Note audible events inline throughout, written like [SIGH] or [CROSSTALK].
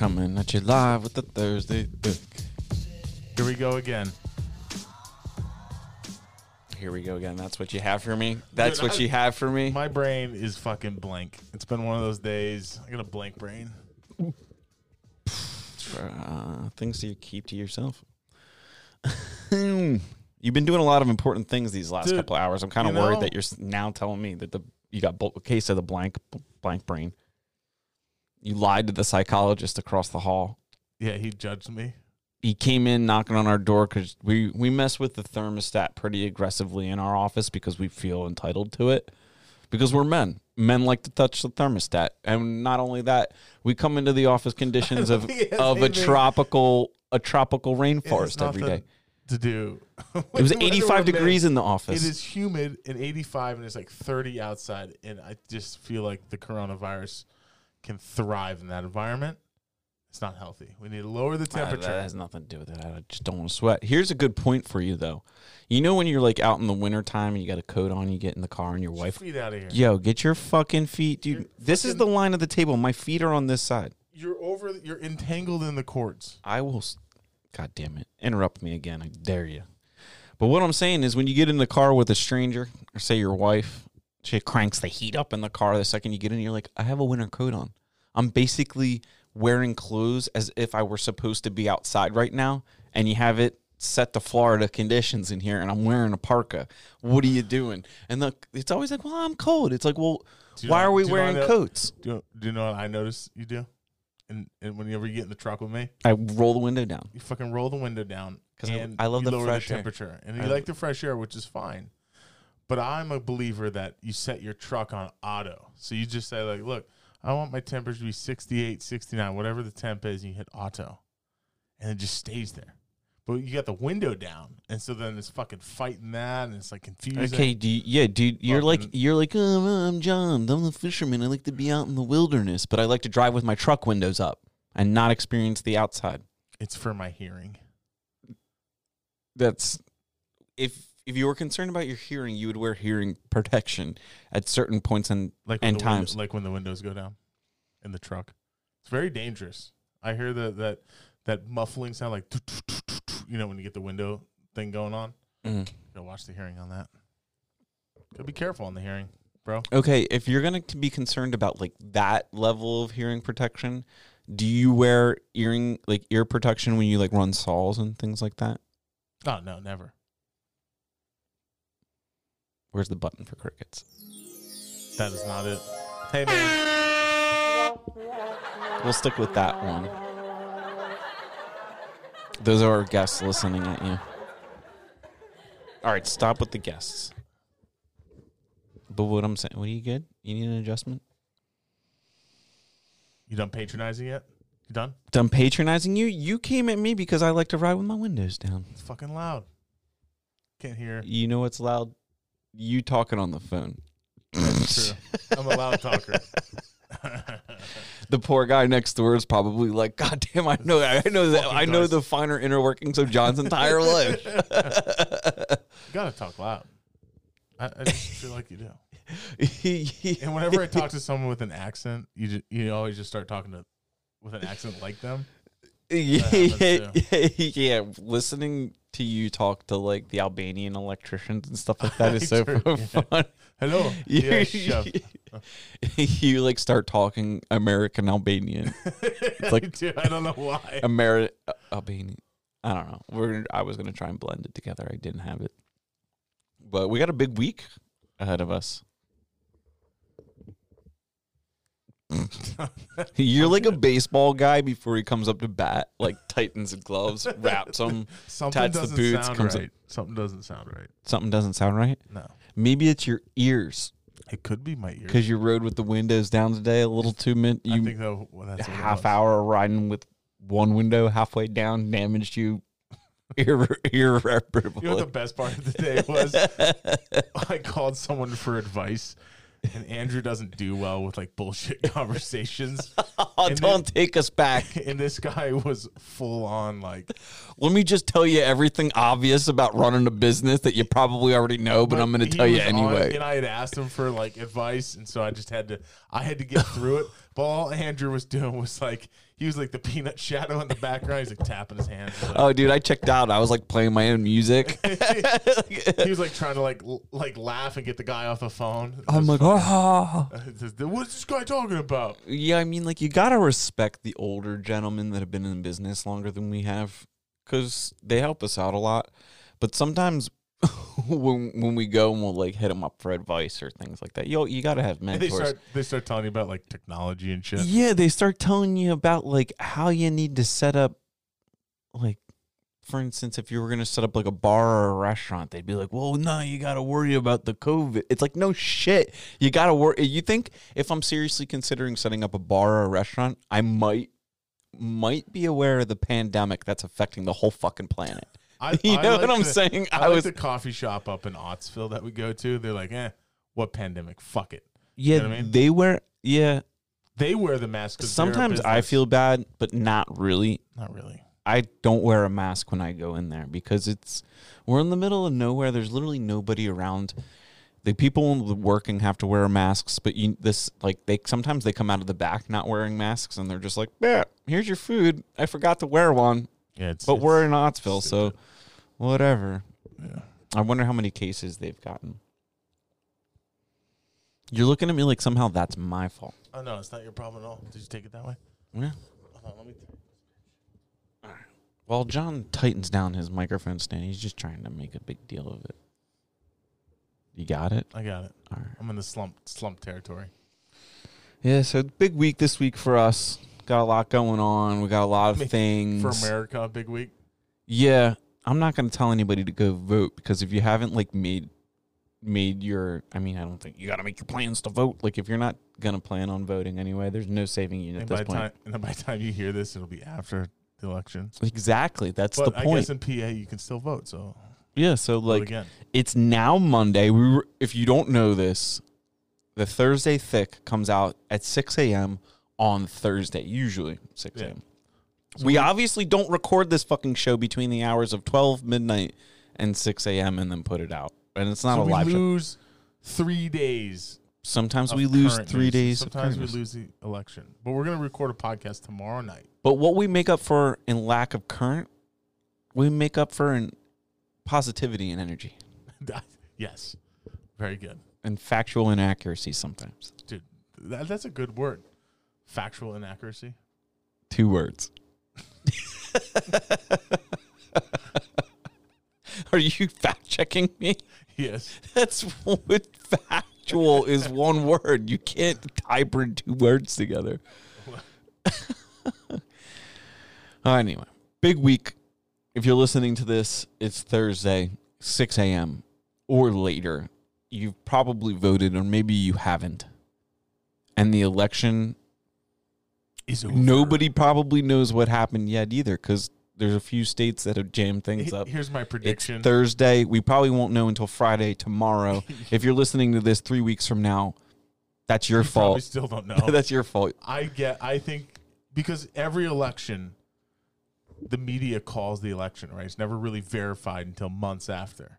coming at you live with the Thursday Dick. Here we go again. Here we go again. That's what you have for me. That's Dude, what I- you have for me. My brain is fucking blank. It's been one of those days. I got a blank brain. uh, things to keep to yourself. [LAUGHS] You've been doing a lot of important things these last Dude, couple hours. I'm kind of worried know- that you're now telling me that the you got a case of the blank blank brain. You lied to the psychologist across the hall. Yeah, he judged me. He came in knocking on our door because we we mess with the thermostat pretty aggressively in our office because we feel entitled to it because we're men. Men like to touch the thermostat, and not only that, we come into the office conditions of [LAUGHS] of a tropical a tropical rainforest every day. To do. It was [LAUGHS] 85 degrees in the office. It is humid and 85, and it's like 30 outside. And I just feel like the coronavirus can thrive in that environment. It's not healthy. We need to lower the Uh, temperature. that has nothing to do with it. I just don't want to sweat. Here's a good point for you though. You know when you're like out in the wintertime and you got a coat on, you get in the car and your Get your wife feet out of here. Yo, get your fucking feet, dude. You're This is the line of the table. My feet are on this side. You're over. You're entangled in the cords. I will. God damn it! Interrupt me again. I dare you. But what I'm saying is, when you get in the car with a stranger, or say your wife, she cranks the heat up in the car. The second you get in, you're like, I have a winter coat on. I'm basically wearing clothes as if I were supposed to be outside right now, and you have it set to Florida conditions in here, and I'm wearing a parka. What are you doing? And the, it's always like, well, I'm cold. It's like, well, why know- are we you know wearing coats? Do you, do you know what I notice you do? And, and whenever you get in the truck with me, I roll the window down. you fucking roll the window down 'Cause I- I love the lower fresh the air. temperature, and I- you like the fresh air, which is fine. But I'm a believer that you set your truck on auto. So you just say like, look, I want my temperature to be 68, 69, whatever the temp is. And you hit auto, and it just stays there. But you got the window down, and so then it's fucking fighting that, and it's like confusing. Okay, do you, yeah, dude, you're like you're like, oh, I'm John, I'm the fisherman. I like to be out in the wilderness, but I like to drive with my truck windows up and not experience the outside. It's for my hearing. That's if if you were concerned about your hearing, you would wear hearing protection at certain points and like and the window- times. like when the windows go down in the truck. It's very dangerous. I hear that that that muffling sound like you know when you get the window thing going on. Mhm. Go watch the hearing on that. Gotta be careful on the hearing, bro. Okay, if you're going to be concerned about like that level of hearing protection, do you wear earring like ear protection when you like run saws and things like that? Oh no, never. Where's the button for crickets? That is not it. Hey man, We'll stick with that one. Those are our guests listening at you. All right, stop with the guests. But what I'm saying, what are you good? You need an adjustment? you done patronizing yet? You done? Done patronizing you? You came at me because I like to ride with my windows down. It's fucking loud. Can't hear. You know what's loud? You talking on the phone. True. [LAUGHS] I'm a loud talker. [LAUGHS] The poor guy next door is probably like, God damn, I know, I know that, I know the finer inner workings of John's entire [LAUGHS] life. you gotta talk loud. I, I just feel like you do. And whenever I talk to someone with an accent, you just, you always just start talking to with an accent like them. [LAUGHS] yeah, yeah, listening to you talk to like the Albanian electricians and stuff like that is [LAUGHS] so True, yeah. fun. Hello. [LAUGHS] You, Yeah, you like start talking American Albanian, It's like- Dude, I don't know why. Ameri- uh, Albanian. I don't know. We're gonna, I was gonna try and blend it together. I didn't have it, but we got a big week ahead of us. [LAUGHS] You're like a baseball guy before he comes up to bat, like tightens the gloves, wraps them. [LAUGHS] Something tats the doesn't boots, sound comes up- right. Something doesn't sound right. Something doesn't sound right. No, Maybe it's your ears it could be my ears. because you rode with the windows down today a little too min. I You think though well, that's what it half was. hour riding with one window halfway down damaged you [LAUGHS] irre- irreparably. You know what the best part of the day was? I called someone for advice, and Andrew doesn't do well with like bullshit [LAUGHS] conversations. Oh, [LAUGHS] And don't take us back. [LAUGHS] and this guy was full on like Let me just tell you everything obvious about running a business that you probably already know, but, I'm going to tell you was on- anyway. and I had asked him for like advice, and so I just had to. I had to get through it. But all Andrew was doing was like he was like the peanut shadow in the background. He's like tapping his hands. Like, oh, dude, I checked out. I was like playing my own music. [LAUGHS] he was like trying to like l- like laugh and get the guy off the phone. I'm like, oh. what's this guy talking about? Yeah, I mean, like, you got to respect the older gentlemen that have been in business longer than we have because they help us out a lot. But sometimes [LAUGHS] when when we go and we'll like hit them up for advice or things like that, yo, you got to have mentors. they start they start telling you about like technology and shit. Yeah, they start telling you about like how you need to set up like for instance, if you were gonna set up like a bar or a restaurant, they'd be like, Well, no, you gotta worry about the COVID. It's like, no shit. You gotta worry you think if I'm seriously considering setting up a bar or a restaurant, I might might be aware of the pandemic that's affecting the whole fucking planet. I, [LAUGHS] You I know like what I'm the- saying? I, I like was- the coffee shop up in Ottsville that we go to. They're like, eh, what pandemic? Fuck it. Yeah, know what I mean? they wear yeah. They wear the mask. Sometimes I feel bad, but not really. not really. I don't wear a mask when I go in there because it's we're in the middle of nowhere. There's literally nobody around. The people working have to wear masks, but you this like they sometimes they come out of the back not wearing masks and they're just like, "Yeah, here's your food. I forgot to wear one, Yeah, it's, but it's- we're in Ottsville, so whatever." Yeah. I wonder how many cases they've gotten. You're looking at me like somehow that's my fault. Oh no, it's not your problem at all. Did you take it that way? Yeah. Hold on, let me. While John tightens down his microphone stand, he's just trying to make a big deal of it. You got it? I got it. All right. I'm in the slump slump territory. Yeah, so big week this week for us. Got a lot going on. We got a lot of [LAUGHS] things. For America, big week. Yeah, I'm not going to tell anybody to go vote because if you haven't like made made your I mean, I don't think you got to make your plans to vote. Like if you're not going to plan on voting anyway, there's no saving you at And this by point. time and then by the time you hear this, it'll be after the election. Exactly. That's But the I point. guess in PA you can still vote. So yeah, so like it's now Monday. We were, if you don't know this, the Thursday thick comes out at 6 a.m. on Thursday, usually 6 Yeah. a.m. we obviously don't record this fucking show between the hours of 12 midnight and 6 a.m. and then put it out. And it's not so a we live show. lose three days. Sometimes we lose three news. days. Sometimes we news. lose the election, but we're gonna record a podcast tomorrow night. But what we make up for in lack of current, we make up for in positivity and energy [LAUGHS] yes, very good, and factual inaccuracy sometimes. dude. That, that's a good word. Factual inaccuracy. Two words. [LAUGHS] Are you fact checking me? Yes. [LAUGHS] That's what factual is one word. You can't hybrid two words together. [LAUGHS] Uh, anyway, big week. If you're listening to this, it's Thursday, 6 a.m. or later. You've probably voted, or maybe you haven't. And the election Is Nobody probably knows what happened yet either because there's a few states that have jammed things up. Here's my It's prediction. Thursday. We probably won't know until Friday tomorrow. [LAUGHS] if you're listening to this three weeks from now, that's your You fault. still don't [LAUGHS] know. that's your fault. I get. I think because every election, the media calls the election right. It's never really verified until months after.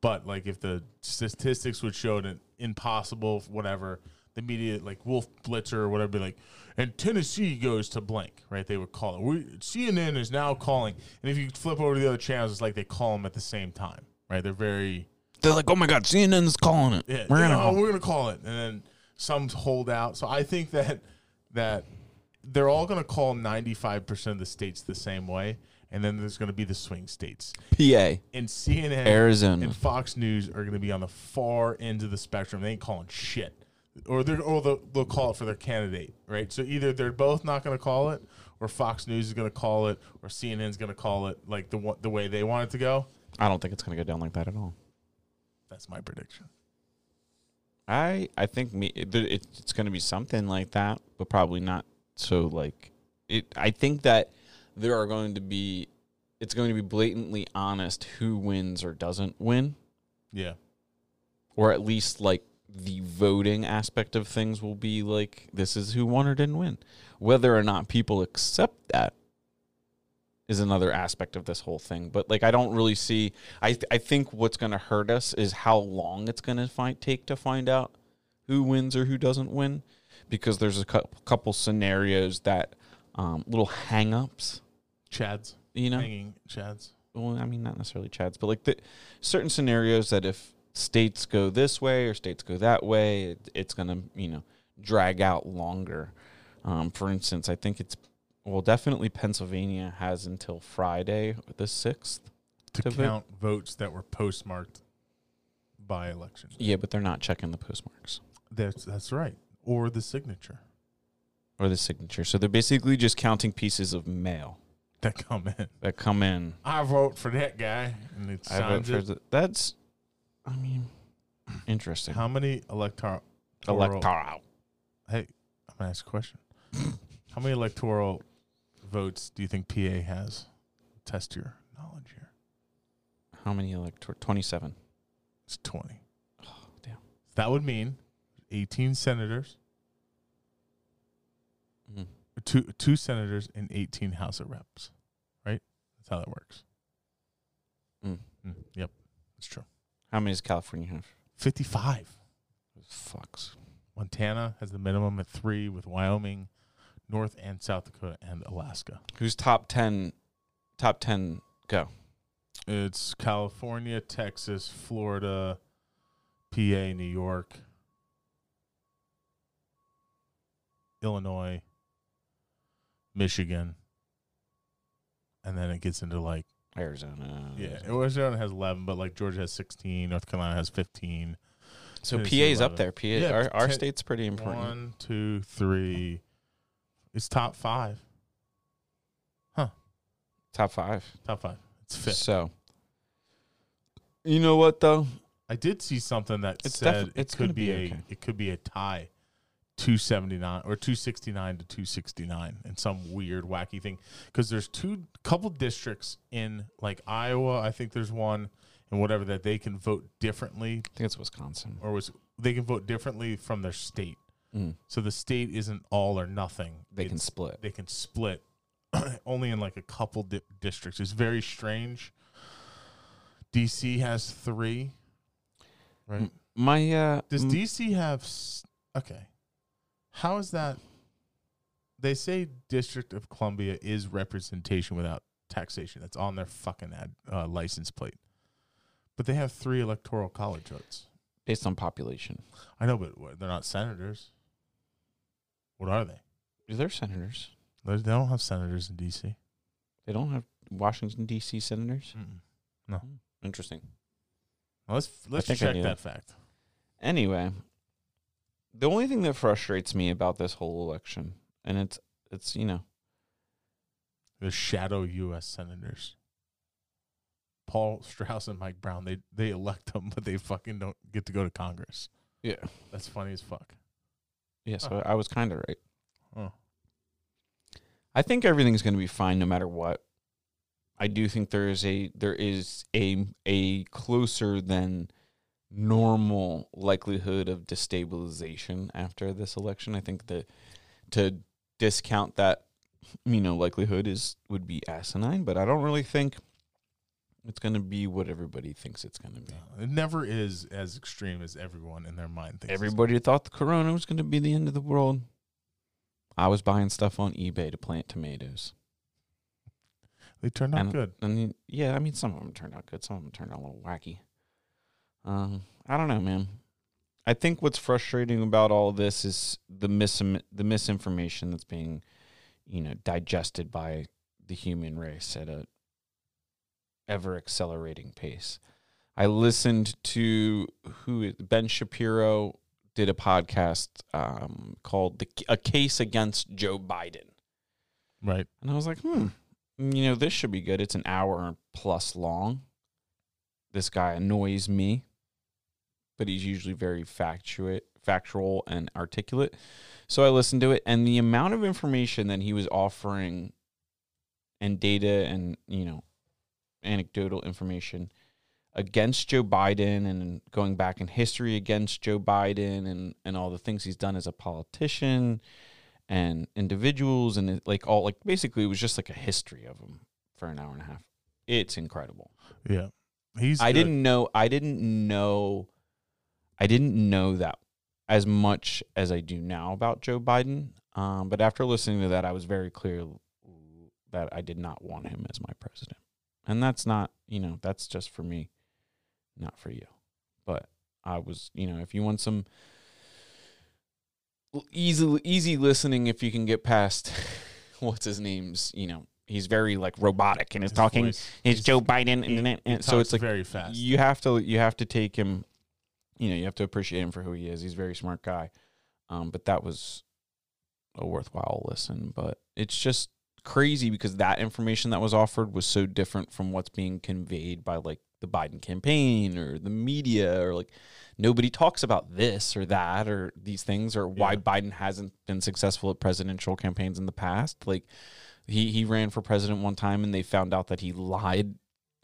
But like, if the statistics would show it impossible, whatever, the media like Wolf Blitzer or whatever, be like, and Tennessee goes to blank, right? They would call it. We, CNN is now calling, and if you flip over to the other channels, it's like they call them at the same time, right? They're very They're like, oh my God, CNN's calling it. yeah, We're gonna. oh, we're gonna call it, and then some hold out. So I think that that they're all gonna call ninety five percent of the states the same way, and then there's gonna be the swing states. PA, And CNN, Arizona. and Fox News are gonna be on the far end of the spectrum. They ain't calling shit, or they're or they'll, they'll call it for their candidate, right? So either they're both not gonna call it, or Fox News is gonna call it, or CNN's gonna call it like the the way they want it to go. I don't think it's gonna go down like that at all. That's my prediction. I I think me it, it- it's going to be something like that, but probably not so like it. I think that there are going to be it's going to be blatantly honest who wins or doesn't win, Yeah. or at least like the voting aspect of things will be like this is who won or didn't win. Whether or not people accept that is another aspect of this whole thing. But like I don't really see I th- I think what's going to hurt us is how long it's going to find take to find out who wins or who doesn't win because there's a cou- couple scenarios that um, little hang-ups, Chads. you know. Hanging Chads. Well, I mean not necessarily Chad's, but like the certain scenarios that if states go this way or states go that way, it, it's going to, you know, drag out longer. Um, for instance, I think it's well, definitely Pennsylvania has until Friday the 6th To To vote? count votes that were postmarked by election. Yeah, but they're not checking the postmarks That's that's right. Or the signature or the signature. So they're basically just counting pieces of mail that come in. that come in. I vote for that guy, and it I vote for it. the, that's, I mean, interesting. How many electoral? Electoral. Hey, I'm gonna ask a question. [LAUGHS] How many electoral votes do you think PA has? Test your knowledge here. How many electoral? 27. It's 20. Oh, damn. That would mean 18 senators, Mhm. two two senators, and 18 House of Reps. Right? That's how that works. Mm. Mm, yep, that's true. How many does California have? 55. Fucks. Montana has the minimum at three, with Wyoming, North and South Dakota, and Alaska. Who's top 10? Top 10 go. It's California, Texas, Florida, PA, New York, Illinois, Michigan, and then it gets into like Arizona. yeah, Arizona has eleven, but like Georgia has sixteen, North Carolina has fifteen. So PA is up there. PA, Yeah, our, our ten- state's pretty important. One, two, three. It's top five. Huh. Top five. Top five. It's fifth. So, you know what though? I did see something that It's said defi- it could be, be a it could be a tie, two seventy nine or two sixty nine to two sixty nine, in some weird wacky thing. Because there's two couple districts in like Iowa, I think there's one, and whatever that they can vote differently, I think it's Wisconsin. or was they can vote differently from their state. Mm. So the state isn't all or nothing. They can split. They can split [CLEARS THROAT] only in like a couple di- districts. It's very strange. DC has three, right? M- My uh, Does DC have? s- Okay, how is that? They say District of Columbia is representation without taxation. That's on their fucking ad, uh, license plate. But they have three electoral college votes. based on population. I know, but what, they're not senators. What are they? They're senators. They they don't have senators in DC. They don't have Washington D.C. senators. No. Interesting. Well, let's let's think I check knew that fact. Anyway, the only thing that frustrates me about this whole election, and it's it's you know The shadow U.S. senators. Paul Strauss and Mike Brown. They they elect them, but they fucking don't get to go to Congress. yeah That's funny as fuck. yeah. So I was kind of right. Oh. I think everything's going to be fine no matter what. I do think there is a there is a a closer than normal likelihood of destabilization after this election. I think that to discount that you know likelihood is would be asinine, but I don't really think it's going to be what everybody thinks it's going to be. It never is as extreme as everyone in their mind thinks. Everybody thought the corona was going to be the end of the world. I was buying stuff on eBay to plant tomatoes. They turned out And- good. I mean, yeah, I mean, some of them turned out good. Some of them turned out a little wacky. Um, I don't know, man. I think what's frustrating about all this is the mis the misinformation that's being, you know, digested by the human race at a ever accelerating pace. I listened to who Ben Shapiro did a podcast um, called "The A Case Against Joe Biden." Right. And I was like, hmm, you know, this should be good. It's an hour plus long. This guy annoys me, but he's usually very factuate, factual and articulate. So I listened to it, and the amount of information that he was offering and data and, you know, anecdotal information against Joe Biden and going back in history against Joe Biden and and all the things he's done as a politician and individuals and like all like basically it was just like a history of him for an hour and a half. It's incredible. Yeah, he's. I good. didn't know I didn't know I didn't know that as much as I do now about Joe Biden. Um, but after listening to that, I was very clear that I did not want him as my president. And that's not, you know, that's just for me, not for you. But I was, you know, if you want some easy easy listening if you can get past [LAUGHS] what's his name's, you know, he's very like robotic and his His talking voice, it's he's- Joe Biden he- and, and so it's like very fast. you have to you have to take him you know you have to appreciate him for who he is. He's a very smart guy. Um but that was a worthwhile listen. But it's just crazy because that information that was offered was so different from what's being conveyed by like the Biden campaign or the media or like nobody talks about this or that or these things or why Yeah. Biden hasn't been successful at presidential campaigns in the past. Like he he ran for president one time and they found out that he lied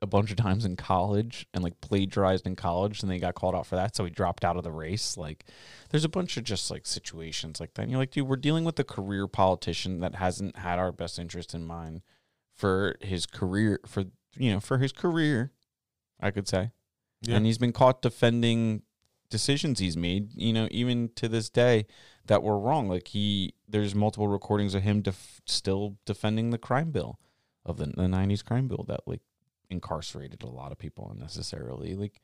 a bunch of times in college and like plagiarized in college and they got called out for that so he dropped out of the race. Like there's a bunch of just like situations like that. And you're like dude we're dealing with a career politician that hasn't had our best interest in mind for his career for you know for his career i could say. Yeah. and he's been caught defending decisions he's made you know even to this day that were wrong. Like he there's multiple recordings of him def- still defending the crime bill of the, the 90s crime bill that like incarcerated a lot of people unnecessarily like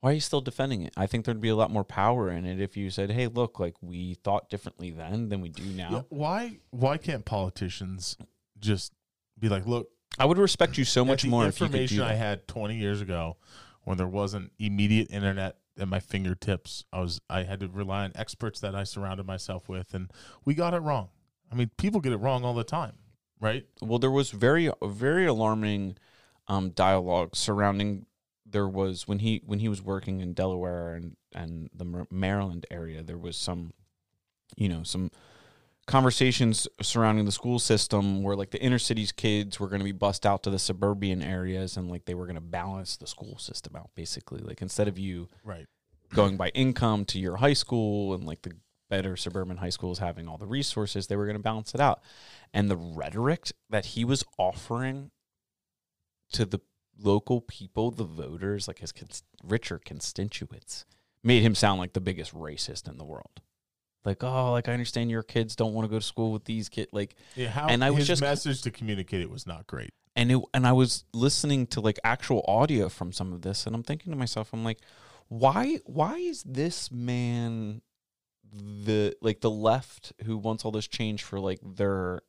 why are you still defending it i think there'd be a lot more power in it if you said hey look like we thought differently then than we do now Yeah, why? Why can't politicians just be like, look, i would respect you so much more if you could do information I had 20 years ago when there wasn't immediate internet at my fingertips. I was I had to rely on experts that I surrounded myself with, and we got it wrong. I mean, people get it wrong all the time, right? well there was very very alarming um dialogue surrounding there was when he when he was working in Delaware and and the Maryland area there was some you know some conversations surrounding the school system where like the inner cities kids were going to be bussed out to the suburban areas and like they were going to balance the school system out basically like instead of you Right. going by income to your high school and like the better suburban high schools having all the resources, they were going to balance it out. And the rhetoric that he was offering to the local people, the voters, like his cons- richer constituents, made him sound like the biggest racist in the world. Like, oh, like I understand your kids don't want to go to school with these kids. Like, Yeah, how And I was just- message to communicate it was not great. and it and I was listening to like actual audio from some of this and I'm thinking to myself I'm like why why is this man the like the left who wants all this change for like their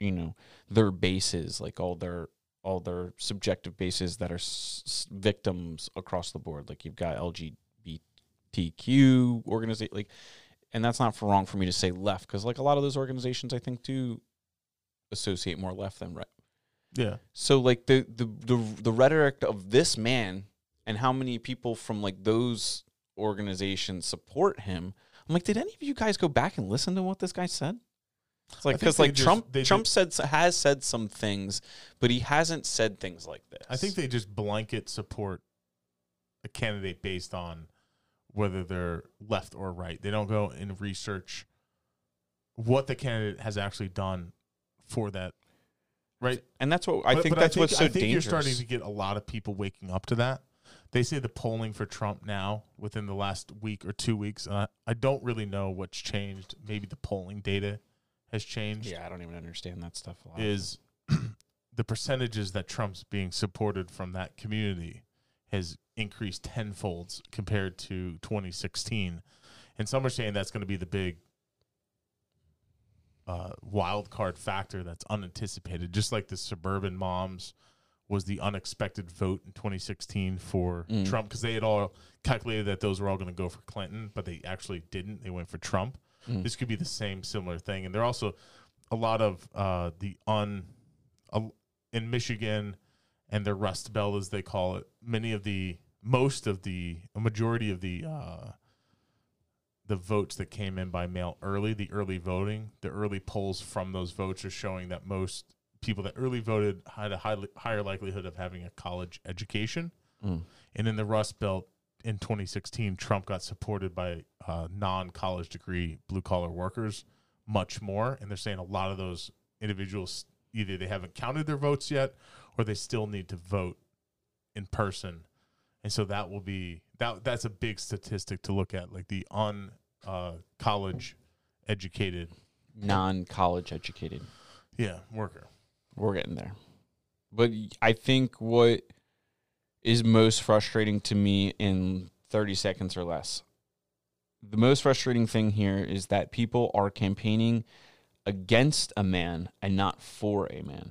you know their bases like all their all their subjective bases that are s- victims across the board like you've got LGBTQ organization like and that's not for wrong for me to say left because like a lot of those organizations I think do associate more left than right Yeah. so like the the the the rhetoric of this man and how many people from like those organizations support him. I'm like, did any of you guys go back and listen to what this guy said? It's like because like just- Trump Trump said has said some things, but he hasn't said things like this. I think they just blanket support a candidate based on whether they're left or right. They don't go and research what the candidate has actually done for that. Right. and that's what I But- think. but that's what's so I think dangerous. you're starting to get a lot of people waking up to that. They say the polling for Trump now within the last week or two weeks. Uh, I don't really know what's changed. Maybe the polling data has changed. yeah, I don't even understand that stuff. A lot. Is [CLEARS THROAT] the percentages that Trump's being supported from that community has increased tenfolds compared to 2016, and some are saying that's going to be the big uh, wild card factor that's unanticipated, just like the suburban moms was the unexpected vote in 2016 for Mm. Trump because they had all calculated that those were all going to go for Clinton, but they actually didn't. They went for Trump. Mm. This could be the same similar thing, and there are also a lot of uh, the un uh, in Michigan and the Rust Belt, as they call it. Many of the most of the a majority of the uh, the votes that came in by mail early, the early voting, the early polls from those votes are showing that most people that early voted had a high, higher likelihood of having a college education. Mm. And in the Rust Belt in 2016, Trump got supported by uh, non college degree blue collar workers much more. And they're saying a lot of those individuals either they haven't counted their votes yet or they still need to vote in person. And so that will be that that's a big statistic to look at, like the un uh, college educated Non-college educated. yeah worker. We're getting there. But I think what is most frustrating to me in 30 seconds or less. The most frustrating thing here is that people are campaigning against a man and not for a man.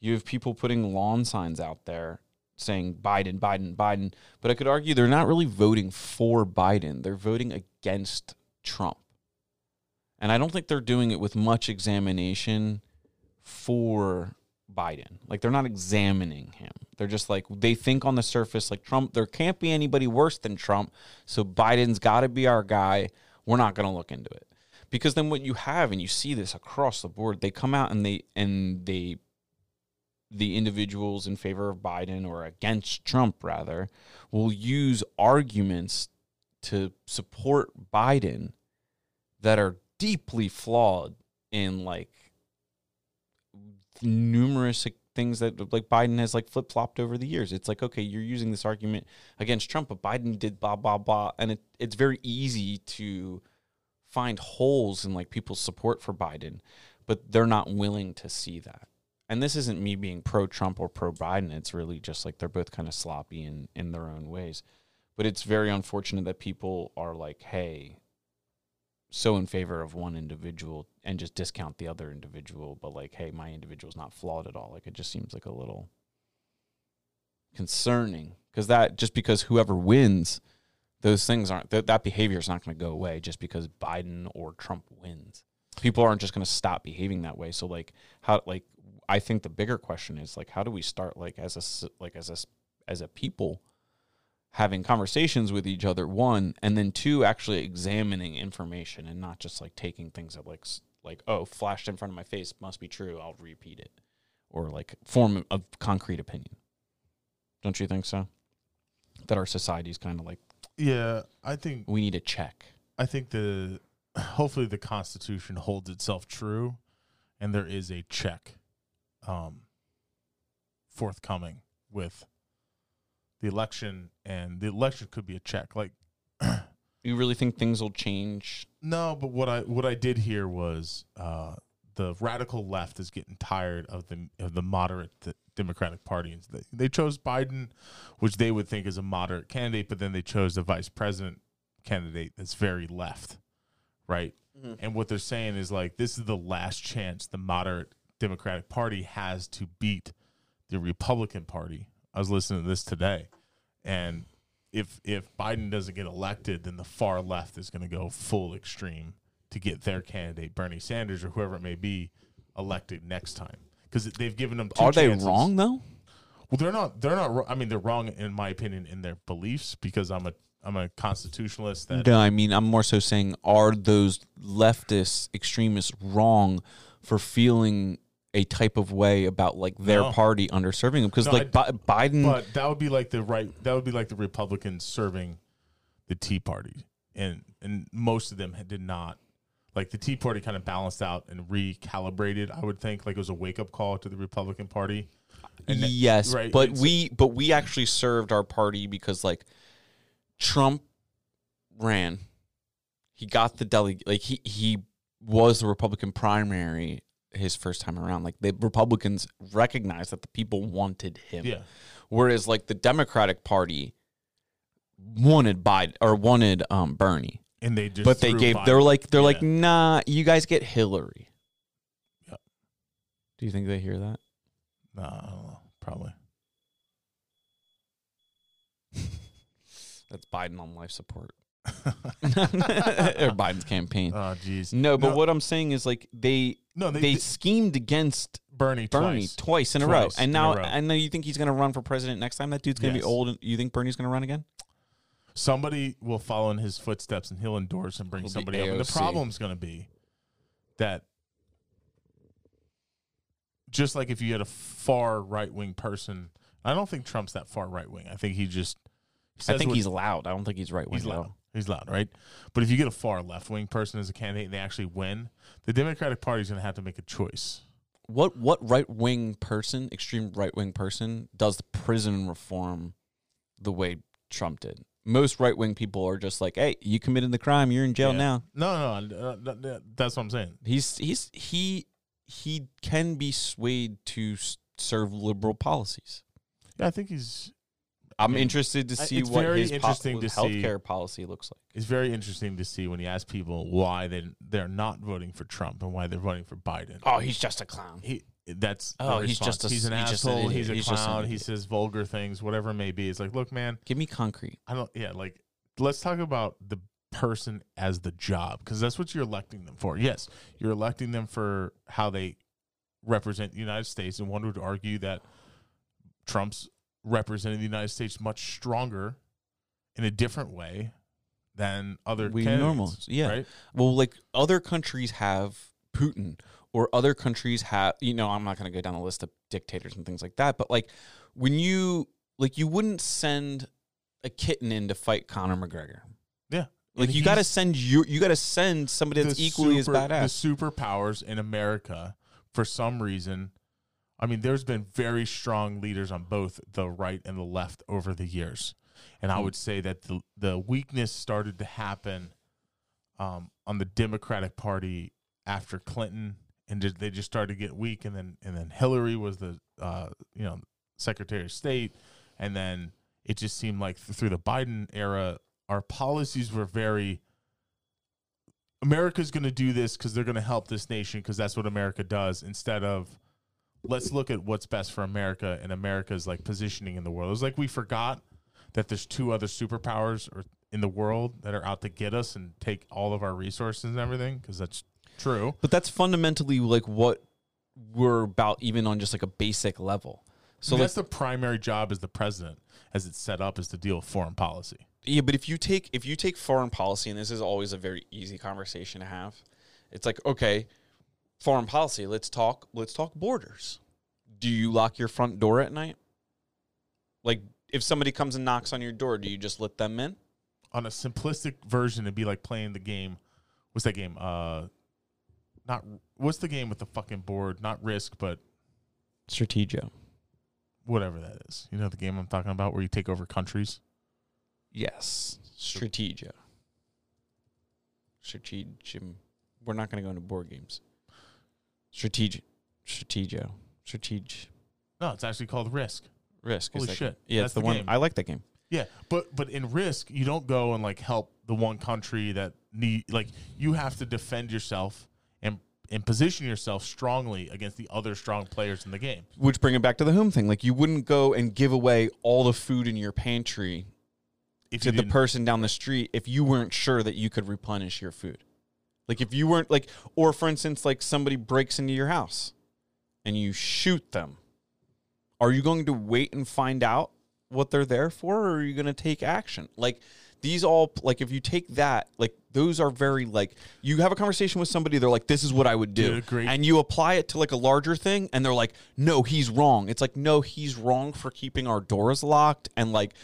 You have people putting lawn signs out there saying Biden, Biden, Biden. But I could argue they're not really voting for Biden, they're voting against Trump. And I don't think they're doing it with much examination for Biden. Like they're not examining him. They're just like they think on the surface like Trump there can't be anybody worse than Trump, so Biden's got to be our guy. We're not going to look into it. Because then what you have and you see this across the board, they come out and they and they the individuals in favor of Biden or against Trump rather will use arguments to support Biden that are deeply flawed in like numerous things that like Biden has like flip flopped over the years. It's like, okay, you're using this argument against Trump, but Biden did blah blah blah, and it, it's very easy to find holes in like people's support for Biden, but they're not willing to see that. And this isn't me being pro Trump or pro Biden. It's really just like they're both kind of sloppy in in their own ways. But it's very unfortunate that people are like, hey, so in favor of one individual and just discount the other individual, but like, hey, my individual's not flawed at all. Like it just seems like a little concerning because that just because whoever wins, those things aren't that that behavior is not going to go away just because Biden or Trump wins. People aren't just going to stop behaving that way. So like how like I think the bigger question is like how do we start like as a like as a as a people having conversations with each other one and then two actually examining information and not just like taking things that like like oh flashed in front of my face must be true i'll repeat it. Or like form of concrete opinion. Don't you think so? That our society's kind of like Yeah, I think we need a check. I think the [SIGHS] hopefully the Constitution holds itself true, and there is a check, um, forthcoming with the election, and the election could be a check. Like [CLEARS THROAT] you really think things will change no, but what I what I did hear was uh, the radical left is getting tired of the of the moderate th- Democratic Party. And They, they chose Biden, which they would think is a moderate candidate, but then they chose the vice president candidate that's very left, right? And what they're saying is like this is the last chance the moderate Democratic Party has to beat the Republican Party. I was listening to this today, and if if Biden doesn't get elected, then the far left is going to go full extreme to get their candidate Bernie Sanders or whoever it may be elected next time because they've given them. Are they wrong though Well, they're not. They're not. I mean, they're wrong in my opinion in their beliefs because I'm a I'm a constitutionalist. That no i mean i'm more so saying are those leftist extremists wrong for feeling a type of way about like their No. party underserving them because No, like Bi- biden But that would be like the right. That would be like the Republicans serving the Tea Party, and and most of them had- did not. Like the Tea Party kind of balanced out and recalibrated. I would think like it was a wake up call to the Republican Party. And that- yes, right, but and so- we but we actually served our party because like Trump ran, he got the delegate like he he was the Republican primary his first time around. Like the Republicans recognized that the people wanted him. Yeah. Whereas like the Democratic Party wanted Biden or wanted um Bernie. And they just. but they gave they're like they're like nah, you guys get Hillary. Yep. Do you think they hear that? No, I don't know. Probably. [LAUGHS] That's Biden on life support. [LAUGHS] or Biden's campaign. Oh, jeez. no, but what I'm saying is like they No, they, they, schemed against Bernie Bernie twice. twice, in a row. Twice And now row. I know you think he's going to run for president next time. That dude's going to Yes. be old. And you think Bernie's going to run again? somebody will follow in his footsteps and he'll endorse and bring be somebody up. And the AOC. problem's going to be that just like if you had a far right wing person, I don't think Trump's that far right wing. I think he just. I says think what- he's loud. I don't think he's right wing. he's loud. all. He's loud, right? But if you get a far left wing person as a candidate and they actually win, the Democratic Party is going to have to make a choice. What what right wing person, extreme right wing person, does the prison reform the way Trump did? Most right wing people are just like, "Hey, you committed the crime, you're in jail Yeah. now." No, no, uh, th- th- that's what I'm saying. He's he's he he can be swayed to serve liberal policies. Yeah, I think he's. I'm interested to see it's what his interesting po- to see- healthcare policy looks like. It's very interesting to see when you ask people why they they're not voting for Trump and why they're voting for Biden. Oh, he's just a clown. He that's Oh, he's response. just a- he's an he's just an asshole. he's a He's clown. He says vulgar things, whatever it may be. It's like, look, man, Give me concrete. I don't. Yeah, like let's talk about the person as the job because that's what you're electing them for. Yes, you're electing them for how they represent the United States, and one would argue that Trump's representing the United States much stronger in a different way than other We normals, yeah. right? Well, like other countries have Putin, or other countries have, you know, I'm not going to go down the list of dictators and things like that, but like when you, like, you wouldn't send a kitten in to fight Conor McGregor. Yeah, Like, And you got to send you, you got to send somebody that's equally super- as badass. The superpowers in America, for some reason, I mean, there's been very strong leaders on both the right and the left over the years, and I Hmm. would say that the the weakness started to happen um, on the Democratic Party after Clinton, and just, they just started to get weak, and then and then Hillary was the uh, you know Secretary of State, and then it just seemed like th- through the Biden era, our policies were very America's going to do this because they're going to help this nation because that's what America does instead of let's look at what's best for America and America's like positioning in the world. It's like we forgot that there's two other superpowers or in the world that are out to get us and take all of our resources and everything because that's true. but that's fundamentally like what we're about, even on just like a basic level. So like, that's the primary job as the president as it's set up is to deal with foreign policy. Yeah, but if you take if you take foreign policy, and this is always a very easy conversation to have, it's like okay, foreign policy. Let's talk. Let's talk borders. Do you lock your front door at night? Like, if somebody comes and knocks on your door, do you just let them in? On a simplistic version, it'd be like playing the game. What's that game? Uh, not what's the game with the fucking board? Not Risk, but Strategio. whatever that is. You know the game I'm talking about where you take over countries. Yes, Strategio. Strategio. We're not going to go into board games. Strategic. Strategio. Strateg. No, it's actually called Risk. Risk. Holy shit. game. Yeah, That's it's the, the one. game. I like that game. Yeah, but but in Risk, you don't go and like help the one country that need like you have to defend yourself and and position yourself strongly against the other strong players in the game. which bring it back to the home thing. Like you wouldn't go and give away all the food in your pantry If to you the person down the street if you weren't sure that you could replenish your food. Like if you weren't like or for instance like somebody breaks into your house and you shoot them. Are you going to wait and find out what they're there for or are you going to take action? Like these all like if you take that like those are very like you have a conversation with somebody they're like this is what I would do Dude, and you apply it to like a larger thing and they're like no he's wrong it's like no he's wrong for keeping our doors locked and like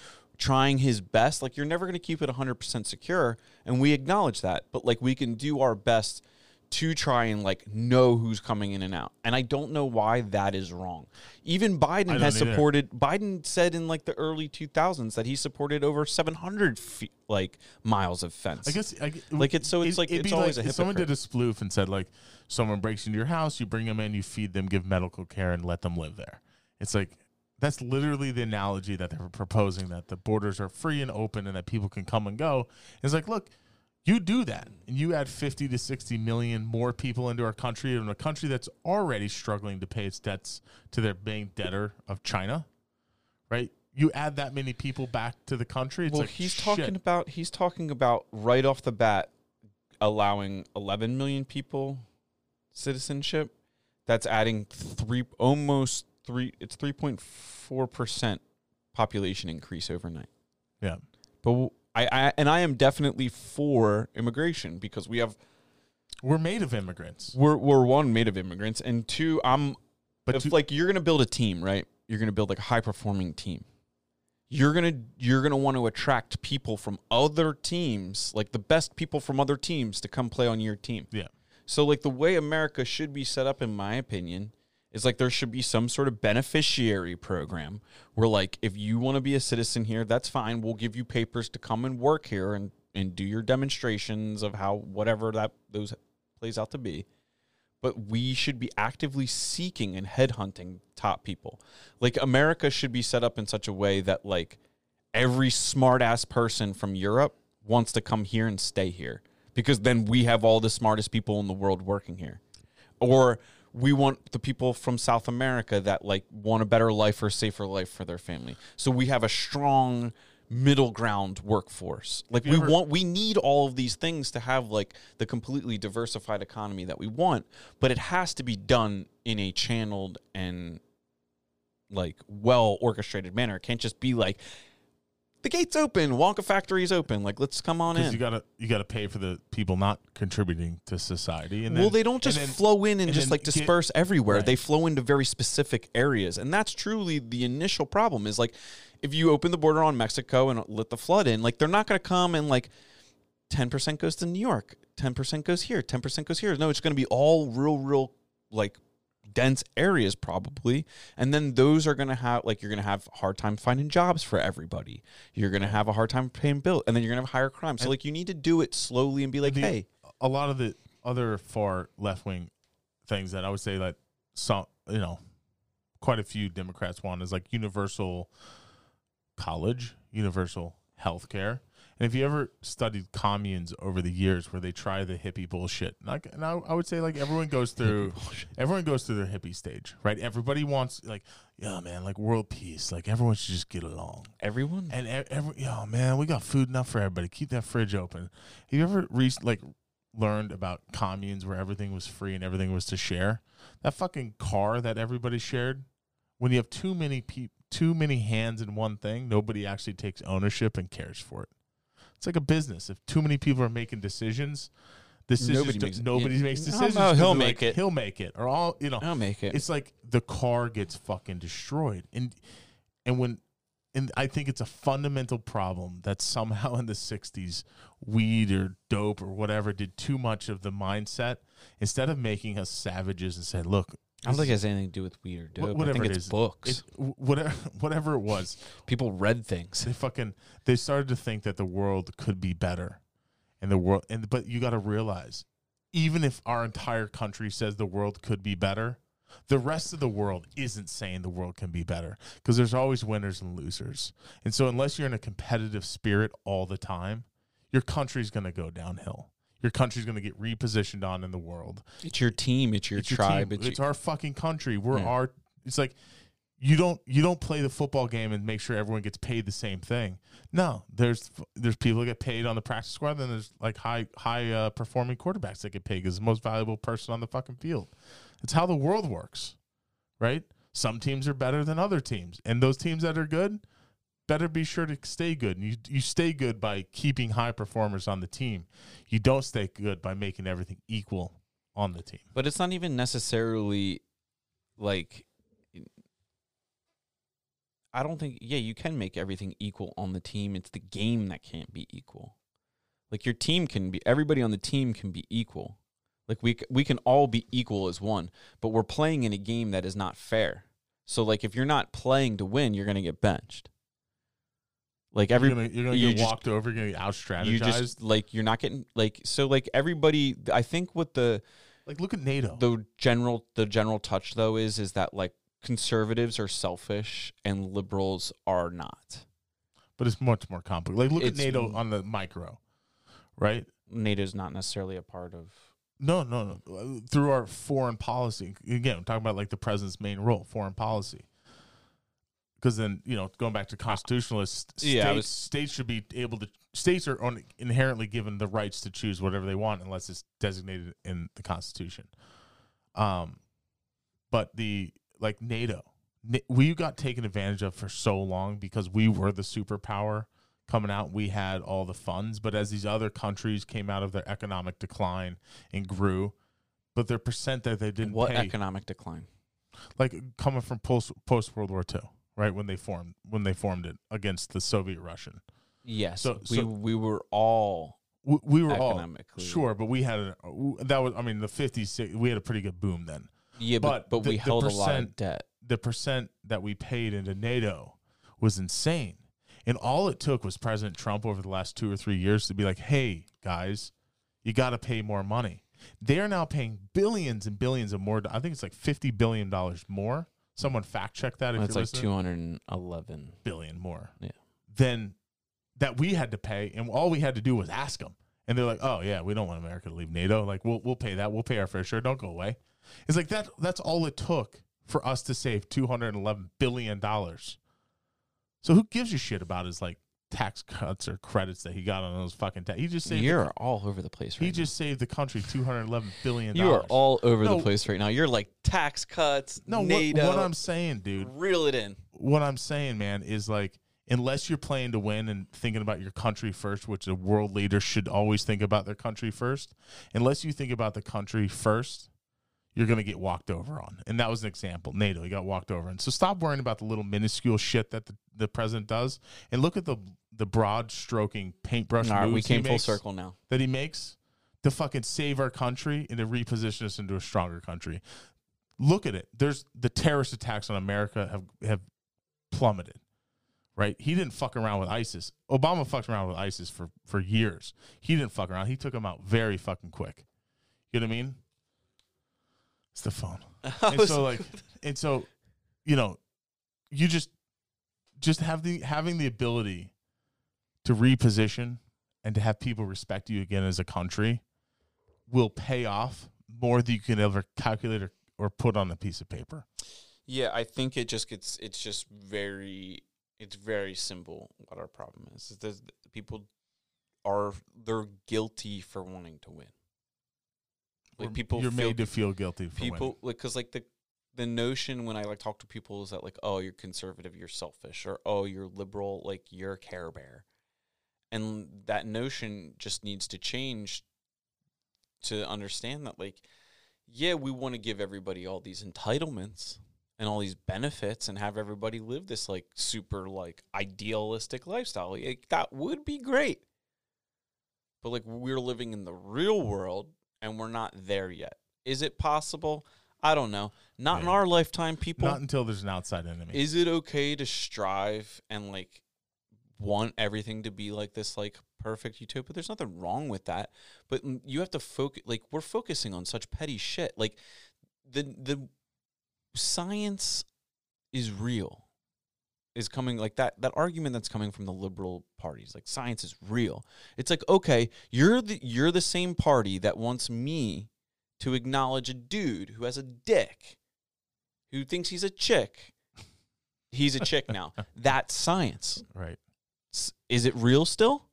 trying his best like you're never going to keep it 100% secure and we acknowledge that but like we can do our best to try and like know who's coming in and out and i don't know why that is wrong even biden has either. supported biden said in like the early 2000s that he supported over 700 feet, like miles of fence I guess I, Like, it's- so it's like- it'd it's always a if someone did a sploof and said like someone breaks into your house, you bring them in, you feed them, give medical care, and let them live there. It's like that's literally the analogy that they're proposing that the borders are free and open and that people can come and go. It's like, look, you do that and you add 50 to 60 million more people into our country in a country that's already struggling to pay its debts to their main debtor of China, right? You add that many people back to the country. Well like he's shit. talking about he's talking about right off the bat allowing 11 million people citizenship that's adding three almost three it's 3.4% population increase overnight Yeah. but w- I, I and i am definitely for immigration because we have We're made of immigrants. we're, we're one made of immigrants and two i'm But if to- like you're gonna build a team right you're going to build like a high performing team. You're to you're going to want to attract people from other teams, like the best people from other teams to come play on your team. Yeah. So like the way America should be set up in my opinion is like there should be some sort of beneficiary program where like if you want to be a citizen here, that's fine. We'll give you papers to come and work here and and do your demonstrations of how whatever that those plays out to be. But we should be actively seeking and headhunting top people. Like America should be set up in such a way that like every smart ass person from Europe wants to come here and stay here because then we have all the smartest people in the world working here. Or we want the people from South America that like want a better life or safer life for their family. So we have a strong middle ground workforce. Like we ever- want we need all of these things to have like the completely diversified economy that we want, but it has to be done in a channeled and like well orchestrated manner. It can't just be like the gate's open, Wonka factory's open. Like let's come on in. you gotta you gotta pay for the people not contributing to society. And then, well, they don't just then- flow in and, and just then like get- disperse everywhere. Right. They flow into very specific areas, and that's truly the initial problem. Is like if you open the border on Mexico and let the flood in, like they're not going to come and like ten percent goes to New York, ten percent goes here, ten percent goes here. No, it's going to be all real, real like dense areas probably and then those are going to have like you're going to have a hard time finding jobs for everybody you're going to have a hard time paying bills and then you're going to have higher crime so like you need to do it slowly and be like the- hey a lot of the other far left wing things that I would say that some you know quite a few Democrats want is like universal college, universal health care. And if you ever studied communes over the years where they try the hippie bullshit, like, and I, I would say like everyone goes through, everyone goes through their hippie stage, right? Everybody wants like, yeah, man, like world peace, like everyone should just get along. everyone And e- every, yo, man, we got food enough for everybody. Keep that fridge open. Have you ever like learned about communes where everything was free and everything was to share? That fucking car that everybody shared. When you have too many peop too many hands in one thing, nobody actually takes ownership and cares for it. It's like a business. If too many people are making decisions, decisions Nobody makes nobody Yeah. makes Oh, decisions. no, 'cause he'll make like, it. He'll make it. Or all you know. he'll make it It's like the car gets fucking destroyed, and and when and I think it's a fundamental problem that somehow in the '60s, weed or dope or whatever did too much of the mindset instead of making us savages and said, "Look, I don't think it has anything to do with weed or dope. I whatever think it it's is, books. it, whatever [LAUGHS] whatever it was." People read things. They fucking they started to think that the world could be better, and the world and but you got to realize, even if our entire country says the world could be better, the rest of the world isn't saying the world can be better because there's always winners and losers, and so unless you're in a competitive spirit all the time, your country's gonna go downhill. Your country's gonna get repositioned on in the world It's your team. It's your it's tribe. team. It's, It's, your, our fucking country. We're Yeah. our. It's like you don't you don't play the football game and make sure everyone gets paid the same thing. No, there's there's people that get paid on the practice squad. Then there's like high high uh, performing quarterbacks that get paid because the most valuable person on the fucking field. It's how the world works, right? Some teams are better than other teams, and those teams that are good better be sure to stay good. And you you stay good by keeping high performers on the team. You don't stay good by making everything equal on the team. but it's not even necessarily like. I don't think. Yeah, you can make everything equal on the team. It's the game that can't be equal. Like your team can be. Everybody on the team can be equal. Like we we can all be equal as one, but we're playing in a game that is not fair. So like if you're not playing to win, you're gonna get benched. Like every you're gonna, you're gonna you get just- walked over. You're gonna get out strategized. you just like you're not getting like so like everybody i think what the like look at NATO. the general the general touch though is is that like conservatives are selfish and liberals are not but it's much more complicated. Like look It's- at NATO on the micro, right? NATO is not necessarily a part of No, no, no. Through our foreign policy, again, I'm talking about like the president's main role, foreign policy. Because then, you know, going back to constitutionalists states, Yeah, was- states should be able to. States are on, inherently given the rights to choose whatever they want, unless it's designated in the Constitution. Um, but the like NATO, we got taken advantage of for so long because we were the superpower coming out. We had all the funds, but as these other countries came out of their economic decline and grew, but their percent that they didn't what pay economic decline like coming from post post World War II, right when they formed when they formed it against the Soviet Russian. Yes. So- we so- we were all We, we were all sure, but we had a uh, that was I mean the 50s we had a pretty good boom then. Yeah, but But but, the- we held a lot percent- of debt. The percent that we paid into NATO was insane. And all it took was President Trump over the last 2 or 3 years to be like, "Hey, guys, you got to pay more money." They are now paying billions and billions of more. I think it's like 50 billion dollars more. Someone fact check that if It's you're like listening. two hundred and eleven. more. Yeah. Than that we had to pay, and all we had to do was ask them, and they're like, "Oh yeah, we don't want America to leave NATO. Like we'll we'll pay that. We'll pay our fair share. Don't go away." It's like that. That's all it took for us to save two hundred and eleven billion dollars. So who gives a shit about his like tax cuts or credits that he got on those fucking tax? He just saved. You're all over the place right he just saved the country two hundred eleven billion. now. You are all over No. the place right now. You're like tax cuts, no. What, what I'm saying, dude. reel it in. what I'm saying, man, is like unless you're playing to win and thinking about your country first, which a world leader should always think about their country first, unless you think about the country first, you're going to get walked over on. And that was an example. NATO, he got walked over. And so stop worrying about the little minuscule shit that the, the president does and look at the the broad stroking paintbrush All right, we moves he came full makes- circle now. that he makes to fucking save our country and to reposition us into a stronger country. Look at it. There's the terrorist attacks on America have have plummeted. Right? He didn't fuck around with ISIS. Obama fucked around with ISIS for for years. He didn't fuck around. He took them out very fucking quick. You know what I mean? It's the phone. [LAUGHS] And so like and so you know, you just just have the having the ability to reposition and to have people respect you again as a country will pay off more than you can ever calculate or, or put on a piece of paper. Yeah, I think it just gets it's just very it's very simple what our problem is. there's- people are they're guilty for wanting to win. Like Or people you're made to feel guilty for people winning. like cuz like the the notion when I like talk to people is that like oh you're conservative you're selfish or oh you're liberal like you're a care bear. And that notion just needs to change to understand that like yeah, we want to give everybody all these entitlements and all these benefits and have everybody live this like super like idealistic lifestyle. Like, that would be great. But like we're living in the real world and we're not there yet. Is it possible? I don't know. Not in our lifetime, people. Not until there's an outside enemy. Is it okay to strive and like want everything to be like this like perfect utopia? There's nothing wrong with that, but you have to focus. Like we're focusing on such petty shit. Like the the science is real. Is coming like that that argument that's coming from the liberal parties. Like science is real. It's like okay, you're the you're the same party that wants me to acknowledge a dude who has a dick, who thinks he's a chick. He's a chick now. [LAUGHS] That's science. right. Is it real still?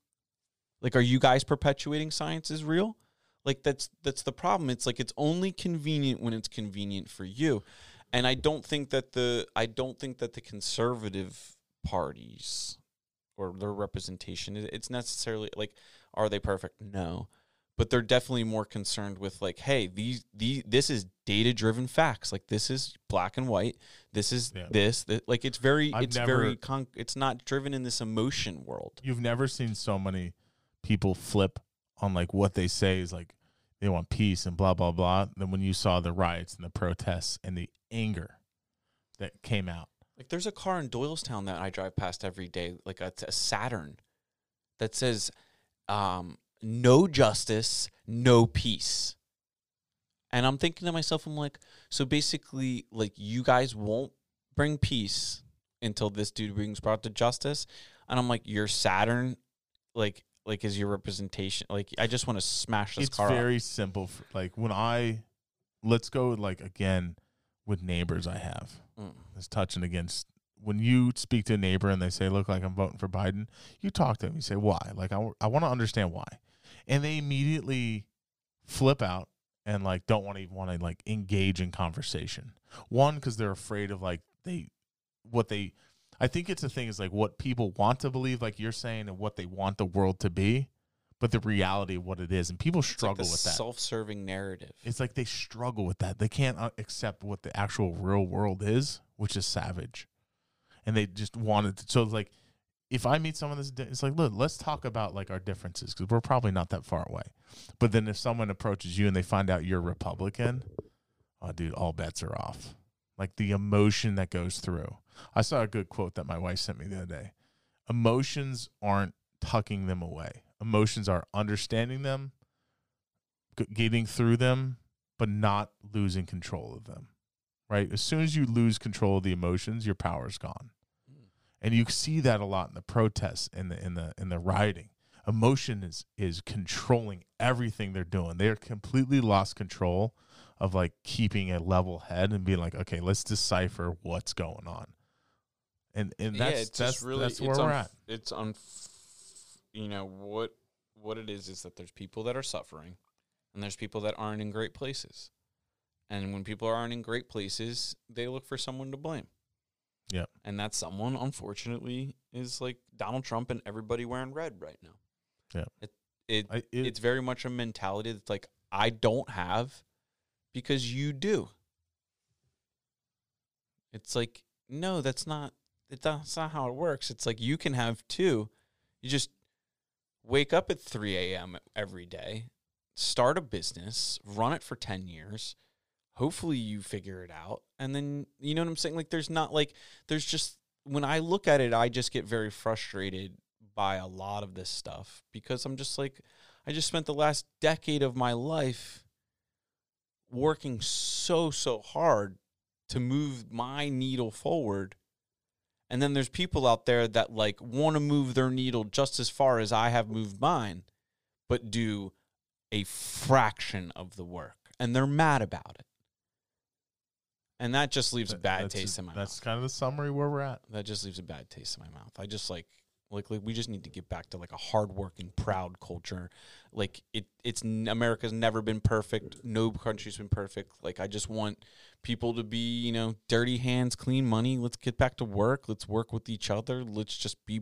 Like, are you guys perpetuating science is real? Like that's that's the problem. It's like it's only convenient when it's convenient for you, and I don't think that the I don't think that the conservative parties or their representation it- it's necessarily like are they perfect? No, but they're definitely more concerned with like, hey, these these this is data driven facts. Like this is black and white. This is Yeah. this. Like it's very I've it's never- very con- it's not driven in this emotion world. You've never seen so many people flip on like what they say is like they want peace and blah blah blah. Then when you saw the riots and the protests and the anger that came out. Like there's a car in Doylestown that I drive past every day, like a, a Saturn, that says, um, "No justice, no peace." And I'm thinking to myself, I'm like, so basically, like you guys won't bring peace until this dude brings brought to justice. And I'm like, your Saturn, like, like is your representation? Like, I just want to smash this it's car. up. very simple. For, like when I let's go like again with neighbors I have. Mm. It's touching against when you speak to a neighbor and they say, "Look, like I'm voting for Biden." You talk to them. You say, "Why?" Like I, I want to understand why, and they immediately flip out and like don't want to even want to like engage in conversation. One because they're afraid of like they what they. I think it's a thing is like what people want to believe, like you're saying, and what they want the world to be. but the reality of what it is, and people It's like struggle with that. self-serving narrative. it's like they struggle with that. They can't uh, accept what the actual real world is, which is savage, and they just wanted to. So it's like, if I meet someone that's, it's like, look, let's talk about like our differences because we're probably not that far away. But then if someone approaches you and they find out you're Republican, oh, dude, all bets are off. Like the emotion that goes through. I saw a good quote that my wife sent me the other day. Emotions aren't tucking them away. Emotions are understanding them, getting through them, but not losing control of them. Right? As soon as you lose control of the emotions, your power's gone. And you see that a lot in the protests and the in the in the rioting. Emotion is is controlling everything they're doing. They are completely lost control of like keeping a level head and being like, okay, let's decipher what's going on. And and that's yeah, that's really that's where it's we're unf- at. It's un, you know what what it is is that there's people that are suffering, and there's people that aren't in great places, and when people aren't in great places, they look for someone to blame. Yep. and that someone, unfortunately, is like Donald Trump and everybody wearing red right now. Yeah. it it, I, it it's very much a mentality that's like I don't have because you do. It's like no, that's not it- that's not how it works. It's like you can have two. You just wake up at 3 a.m. every day, start a business, run it for 10 years. Hopefully you figure it out. And then, you know what I'm saying? Like, there's not like, there's just, when I look at it, I just get very frustrated by a lot of this stuff because I'm just like, I just spent the last decade of my life working so, so hard to move my needle forward. And then there's people out there that like want to move their needle just as far as I have moved mine, but do a fraction of the work. And they're mad about it. And that just leaves a bad taste in my That's mouth. That's kind of the summary where we're at. That just leaves a bad taste in my mouth. I just like like, like we just need to get back to like a hardworking, proud culture. Like it, it's America's never been perfect. No country's been perfect. Like I just want people to be, you know, dirty hands, clean money. Let's get back to work. Let's work with each other. Let's just be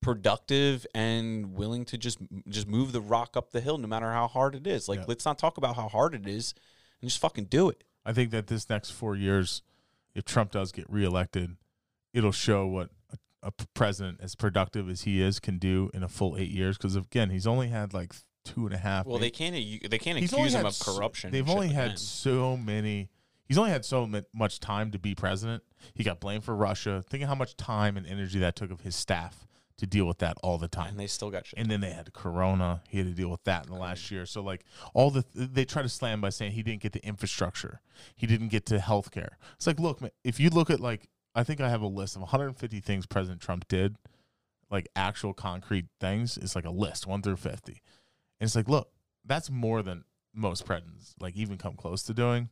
productive and willing to just just move the rock up the hill, no matter how hard it is. Like Yeah. let's not talk about how hard it is, and just fucking do it. I think that this next four years, if Trump does get reelected, it'll show what a, a president as productive as he is can do in a full eight years. Because again, he's only had like two and a half. Well, they can't they can't he's accuse him of corruption. They've only had so many. He's only had so much time to be president. He got blamed for Russia. Think of how much time and energy that took of his staff to deal with that all the time. and they still got shit. and then they had Corona. He had to deal with that in the last year. So like all the they try to slam by saying he didn't get the infrastructure, he didn't get to healthcare. It's like look, man, if you look at like I think I have a list of 150 things President Trump did, like actual concrete things. It's like a list one through 50, and it's like look, that's more than most presidents like even come close to doing.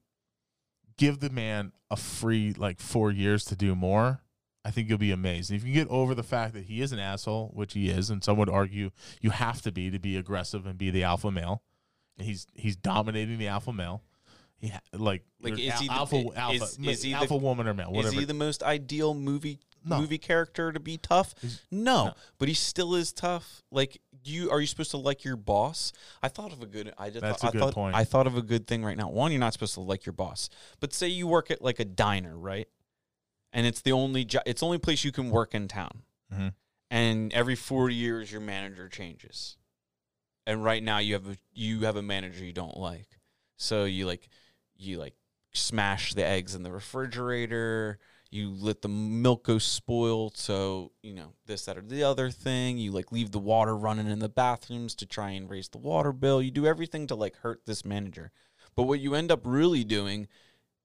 Give the man a free like four years to do more. I think you'll be amazed. If you get over the fact that he is an asshole, which he is, and some would argue you have to be to be aggressive and be the alpha male, and he's he's dominating the alpha male. He ha- like Like, is al- he the- alpha alpha is he the- alpha woman or male Is he the most ideal movie No. movie character to be tough? No, no. but he still is tough. Like you, are you supposed to like your boss? I thought of a good. I just That's thought, a good I thought, point. I thought of a good thing right now. One, you're not supposed to like your boss, but say you work at like a diner, right? And it's the only jo- it's the only place you can work in town. Mhm. And every four years, your manager changes. And right now, you have a you have a manager you don't like, so you like you like smash the eggs in the refrigerator. You let the milk go spoiled so you know this that or the other thing. You like leave the water running in the bathrooms to try and raise the water bill. You do everything to like hurt this manager. But what you end up really doing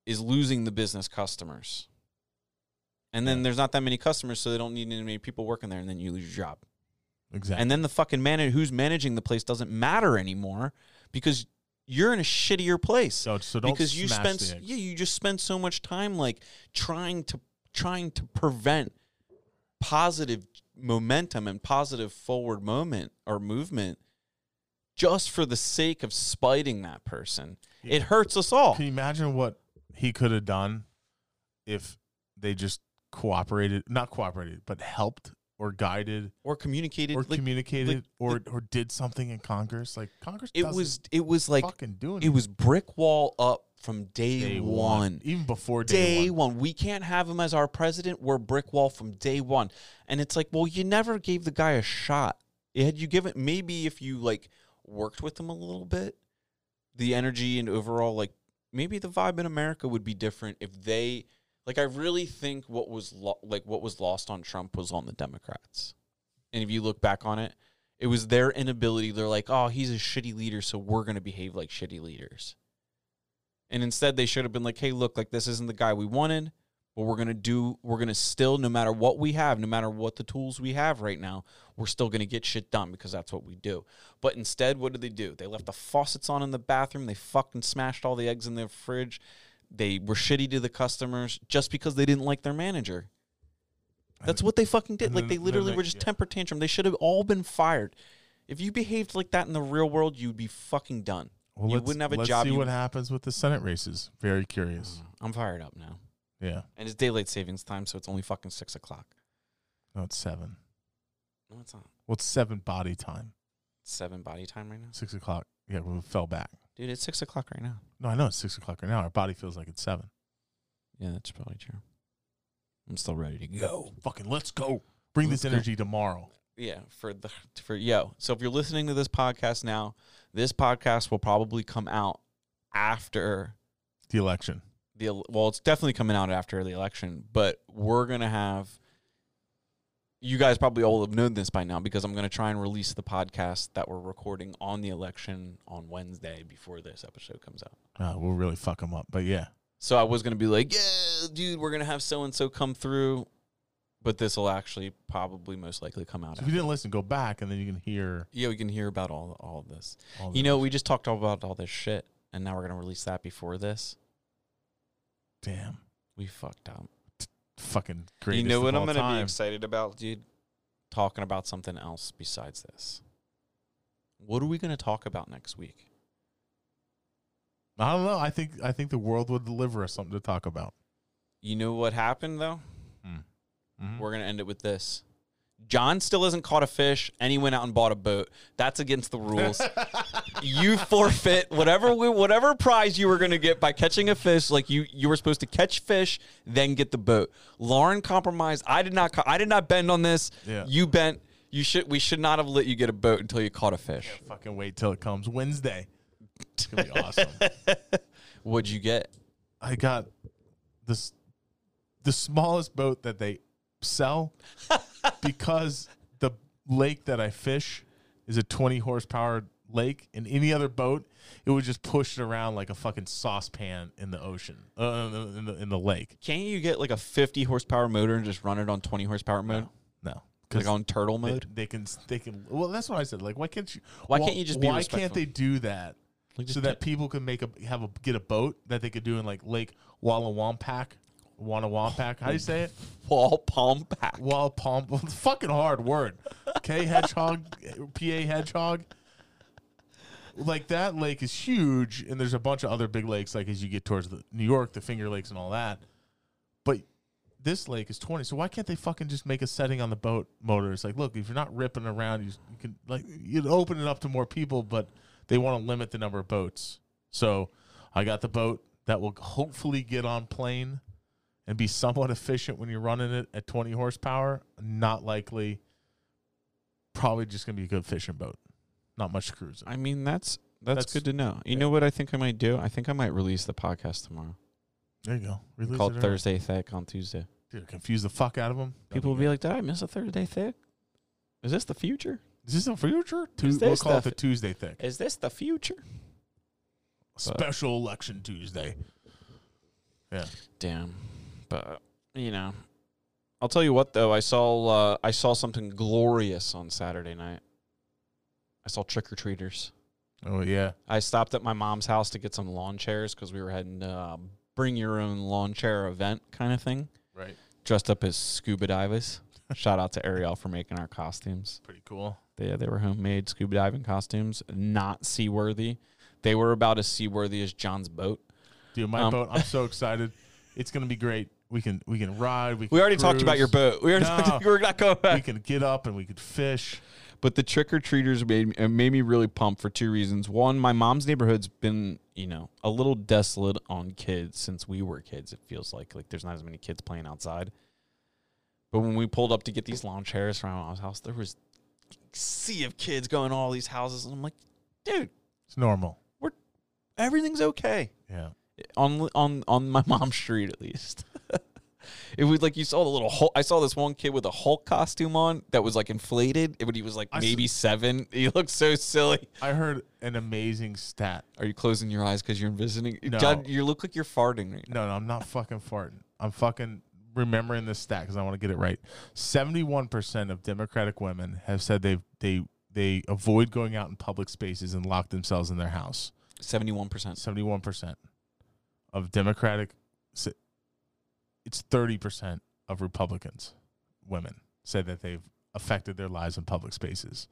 is losing the business customers and then there's not that many customers so they don't need any many people working there and then you lose your job. Exactly. and then the fucking manager who's managing the place doesn't matter anymore because you're in a shittier place. So so don't because you spent yeah you just spend so much time like trying to trying to prevent positive momentum and positive forward moment or movement just for the sake of spiting that person. Yeah. it hurts us all. Can you imagine what he could have done if they just cooperated, not cooperated, but helped or guided or communicated. or like, communicated like, or or did something in Congress. Like Congress, it was it was like fucking doing it was brick wall up from day, day one. even before day, Day one. one. We can't have him as our president. We're brick wall from day one. And it's like, well, you never gave the guy a shot. Had you given maybe if you like worked with him a little bit, the energy and overall like maybe the vibe in America would be different if they like I really think what was lo- like what was lost on Trump was on the Democrats. And if you look back on it, it was their inability. They're like, "Oh, he's a shitty leader, so we're going to behave like shitty leaders." And instead, they should have been like, "Hey, look, like this isn't the guy we wanted, but we're going to do. We're going to still, no matter what we have, no matter what the tools we have right now, we're still going to get shit done because that's what we do." But instead, what did they do? They left the faucets on in the bathroom. They fucking smashed all the eggs in the fridge. They were shitty to the customers just because they didn't like their manager. That's what they fucking did. Like they literally were just temper tantrum. They should have all been fired. If you behaved like that in the real world, you'd be fucking done. Well, you let's- wouldn't have a let's job. See you- what happens with the Senate races. Very curious. Mm, I'm fired up now, Yeah. and it's daylight savings time, so it's only fucking six o'clock. No, it's seven. No, it's not. Well, it's seven body time. Seven body time right now, Six o'clock. Yeah, we fell back. Dude. It's six o'clock right now. No, I know it's six o'clock right now. Our body feels like it's seven. Yeah, that's probably true. I'm still ready to go. Fucking let's go. Bring Let's this go. energy tomorrow. Yeah, for the for yo. So if you're listening to this podcast now, this podcast will probably come out after The election. the well, it's definitely coming out after the election, but we're gonna have. You guys probably all have known this by now because I'm gonna try and release the podcast that we're recording on the election on Wednesday before this episode comes out. Uh, we'll really fuck them up. But yeah, So I was gonna be like, yeah, dude, we're gonna have so and so come through, but this will actually probably most likely come out. so if you didn't listen, go back and then you can hear. Yeah, we can hear about all all of this. All You know, we just talked about all this shit, and now we're gonna release that before this. damn, We fucked up. Fucking great. you know what I'm gonna time. be excited about, dude? Talking about something else besides this. What are we gonna talk about next week? I don't know. I think I think the world would deliver us something to talk about. You know what happened though? Mhm. We're gonna end it with this. John still hasn't caught a fish, and he went out and bought a boat. That's against the rules. [LAUGHS] you forfeit whatever whatever prize you were going to get by catching a fish. Like you, you were supposed to catch fish, then get the boat. Lauren compromised. I did not. I did not bend on this. Yeah. You bent. You should. We should not have let you get a boat until you caught a fish. Fucking wait till it comes Wednesday. It's gonna be [LAUGHS] awesome. What'd you get? I got this the smallest boat that they sell [LAUGHS] because the lake that I fish is a 20 horsepower lake. In any other boat, it would just push it around like a fucking saucepan in the ocean, uh, in the in the lake. Can't you get like a 50 horsepower motor and just run it on 20 horsepower mode, No, like on turtle mode? they can they can. Well, that's what I said. Like, why can't you? Why can't you just be Why respectful? can't they do that? Like, so that people can make a have a get a boat that they could do in like Lake Wallawampak, Wannawampak. How do you say it? [LAUGHS] wall palm pack. Wall Palm. Well, [LAUGHS] it's a fucking hard word. K hedgehog, PA hedgehog. Like that lake is huge, and there's a bunch of other big lakes. Like as you get towards the New York, the Finger Lakes, and all that. But this lake is 20. So why can't they fucking just make a setting on the boat motor? It's like, look, if you're not ripping around, you, you can like you'd open it up to more people, but they want to limit the number of boats. So I got the boat that will hopefully get on plane and be somewhat efficient when you're running it at 20 horsepower. Not likely. Probably just gonna be a good fishing boat. Not much cruising. I mean, that's that's, That's- good to know. You yeah. know what I think I might do? I think I might release the podcast tomorrow. There you go. Release Call it it. Thursday Thick on Tuesday. Dude, confuse the fuck out of them. People will be like, "Did I miss a Thursday Thick? Is this the future? "Is this the future? Tu- we'll call the it the Tuesday thing. Is this the future?" Special election Tuesday. Yeah. Damn, but you know, I'll tell you what though. I saw uh, I saw something glorious on Saturday night. I saw trick or treaters. Oh yeah. I stopped at my mom's house to get some lawn chairs because we were heading to uh, bring your own lawn chair event kind of thing. Right. Dressed up as scuba divers. [LAUGHS] Shout out to Ariel for making our costumes. Pretty cool. They they were homemade scuba diving costumes, not seaworthy. They were about as seaworthy as John's boat. Dude, my Um, boat, I'm so [LAUGHS] excited. It's gonna be great. We can we can ride. We, We can already talked about your boat. We already No. talked, [LAUGHS] we're not going back. We can get up and we could fish. But the trick or treaters made me, it made me really pumped for two reasons. One, my mom's neighborhood's been you know a little desolate on kids since we were kids. It feels like like there's not as many kids playing outside. But when we pulled up to get these lawn chairs from my mom's house, there was a sea of kids going to all these houses, and I'm like, dude, It's normal. We're everything's okay. Yeah. on on on my mom's street at least. It was like you saw the little Hulk. I saw this one kid with a Hulk costume on that was like inflated, but he was like I maybe seven. He looked so silly. I heard an amazing stat. Are you closing your eyes because you're visiting? No. Judd, you look like you're farting right now. No, no, I'm not fucking farting. I'm fucking remembering this stat because I want to get it right. Seventy-one percent of Democratic women have said they they they avoid going out in public spaces and lock themselves in their house. Seventy-one percent. Seventy-one percent of Democratic. It's thirty percent of Republicans, women, say that they've affected their lives in public spaces.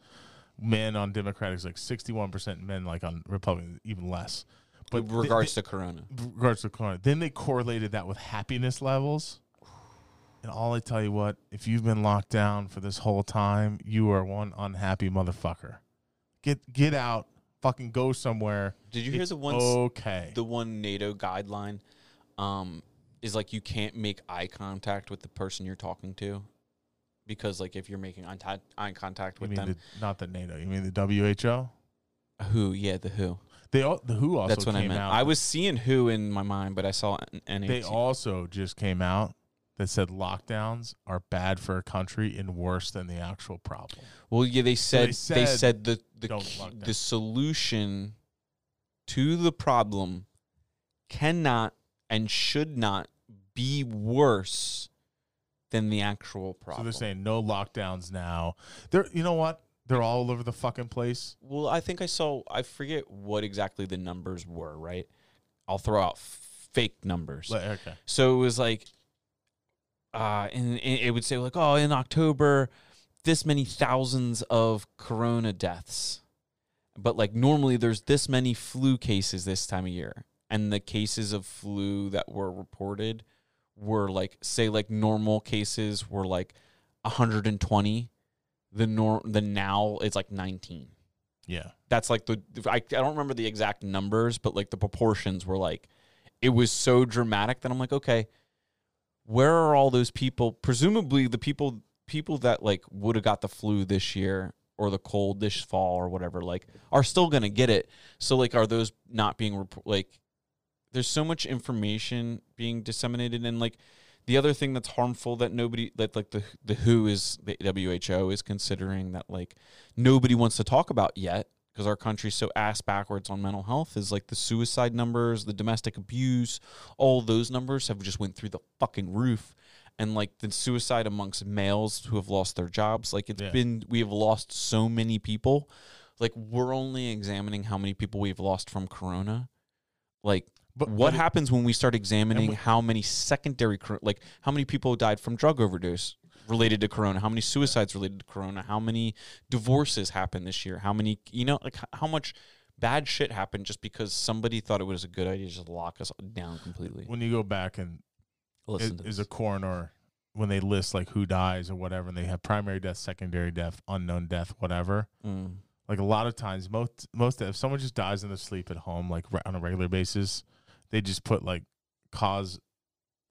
Men on Democrats, like sixty-one percent. Men like on Republicans, even less. But they- regards to Corona, regards to corona. Then they correlated that with happiness levels. And all I tell you what, if you've been locked down for this whole time, you are one unhappy motherfucker. Get get out, fucking go somewhere. did you hear the one Okay. the one NATO guideline? Um, is like you can't make eye contact with the person you're talking to, because like if you're making eye, eye contact with them, the, not the NATO? You mean the WHO? who? Yeah, the who. They all, the WHO also That's what I meant. out. I was seeing who in my mind, but I saw NAT. They also just came out that said lockdowns are bad for a country and worse than the actual problem. well, yeah, they said they said, said, the the key- the solution to the problem cannot and should not be worse than the actual problem. So they're saying no lockdowns now. They're you know what? They're all over the fucking place. Well, I think I saw. I forget what exactly the numbers were. Right, I'll throw out fake numbers. Okay. So it was like, uh, and, and it would say like, oh, in October, this many thousands of corona deaths, but like normally there's this many flu cases this time of year, and the cases of flu that were reported were like, say, like normal cases were like 120. The nor the now it's like 19 Yeah. that's like the I, I don't remember the exact numbers but like the proportions were like it was so dramatic that i'm like okay where are all those people presumably the people people that like would have got the flu this year or the cold this fall or whatever like are still gonna get it so like are those not being like there's so much information being disseminated and like the other thing that's harmful that nobody that like the the who is the WHO is considering that like nobody wants to talk about yet because our country's so ass backwards on mental health is like the suicide numbers, the domestic abuse, all those numbers have just went through the fucking roof. And like the suicide amongst males who have lost their jobs, like it's Yeah. been we have lost so many people. Like we're only examining how many people we've lost from corona. Like But what happens when we start examining we- how many secondary like how many people died from drug overdose related to corona how many suicides related to corona how many divorces happened this year how many you know like how much bad shit happened just because somebody thought it was a good idea to just lock us down completely when you go back and listen is, to is this. a coroner when they list like who dies or whatever, and they have primary death, secondary death, unknown death, whatever. Mm. Like a lot of times, most most if someone just dies in their sleep at home, like on a regular basis, they just put like cause.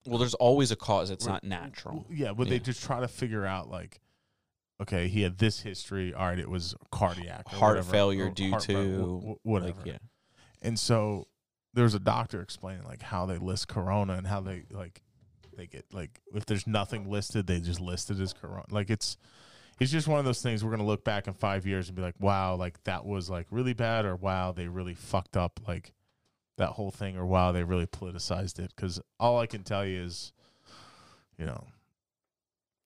well there's always a cause it's not natural Yeah, but they just try to figure out like, okay, he had this history. All right, it was cardiac, Heart whatever, failure due heart to, wh- wh- whatever. like yeah And so there was a doctor explaining like how they list corona and how they like they get like if there's nothing listed, they just list it as corona. Like it's it's just one of those things we're gonna look back in five years and be like, wow, like that was like really bad, or wow, they really fucked up like that whole thing, or wow, they really politicized it. Because all I can tell you is, you know,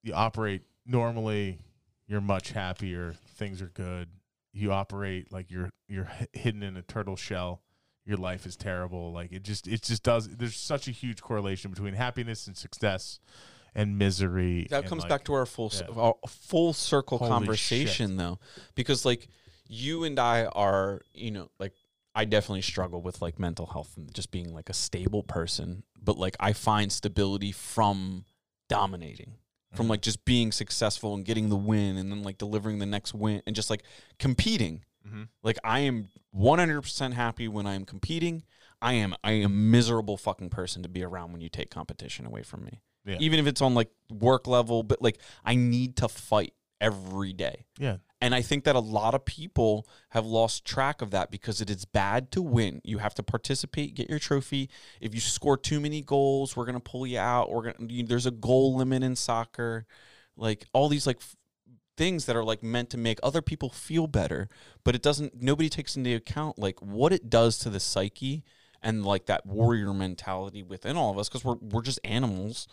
you operate normally, you're much happier, things are good. You operate like you're you're hidden in a turtle shell. Your life is terrible. Like it just it just does. There's such a huge correlation between happiness and success and misery. that and, comes like- back to our full yeah. our full circle Holy conversation though because like you and I are you know like I definitely struggle with like mental health and just being like a stable person, but like I find stability from dominating, from like just being successful and getting the win and then like delivering the next win and just like competing. Mhm. Like I am 100% happy when I am competing. I am I am a miserable fucking person to be around when you take competition away from me. Yeah. Even if it's on like work level, but like I need to fight every day. Yeah. And I think that a lot of people have lost track of that because it is bad to win. You have to participate, get your trophy. If you score too many goals, we're gonna pull you out. We're gonna. You, there's a goal limit in soccer, like all these like f- things that are like meant to make other people feel better, but it doesn't. Nobody takes into account like what it does to the psyche and like that warrior mentality within all of us because we're we're just animals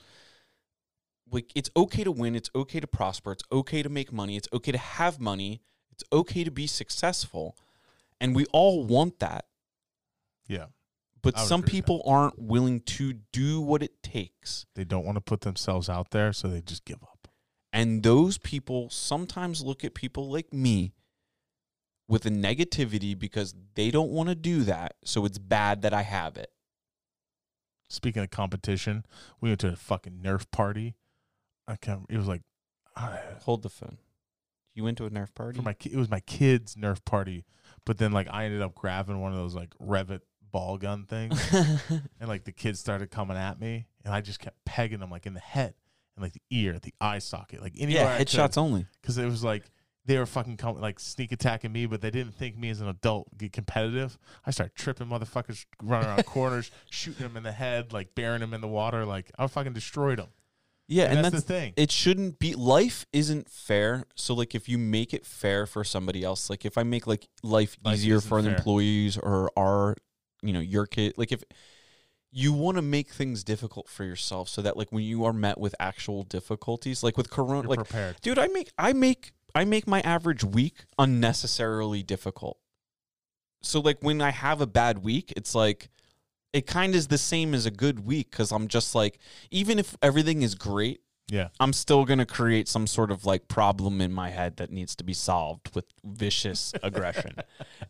like it's okay to win it's okay to prosper it's okay to make money it's okay to have money it's okay to be successful and we all want that Yeah. but some people aren't willing to do what it takes They don't want to put themselves out there, so they just give up. and those people sometimes look at people like me with a negativity because they don't want to do that so it's bad that i have it Speaking of competition, we went to a fucking Nerf party. I can't. It was like, uh, hold the phone you went to a nerf party for my ki- it was my kids' Nerf party, but then like I ended up grabbing one of those like Rival ball gun things, [LAUGHS] and like the kids started coming at me, and I just kept pegging them like in the head and like the ear, the eye socket, like anywhere. yeah headshots only because it was like they were fucking com- like sneak attacking me, but they didn't think me as an adult get competitive. I started tripping motherfuckers, running around [LAUGHS] corners, shooting them in the head, like burying them in the water. Like I fucking destroyed them. Yeah And, and, that's, that's the thing. it shouldn't be life isn't fair so like if you make it fair for somebody else like if i make like life, Life easier for the fair. employees or our you know your kid like if you want to make things difficult for yourself so that like when you are met with actual difficulties like with corona You're like prepared. dude i make i make i make my average week unnecessarily difficult so like when i have a bad week it's like it kind of is the same as a good week because i'm just like even if everything is great Yeah. i'm still gonna create some sort of like problem in my head that needs to be solved with vicious [LAUGHS] aggression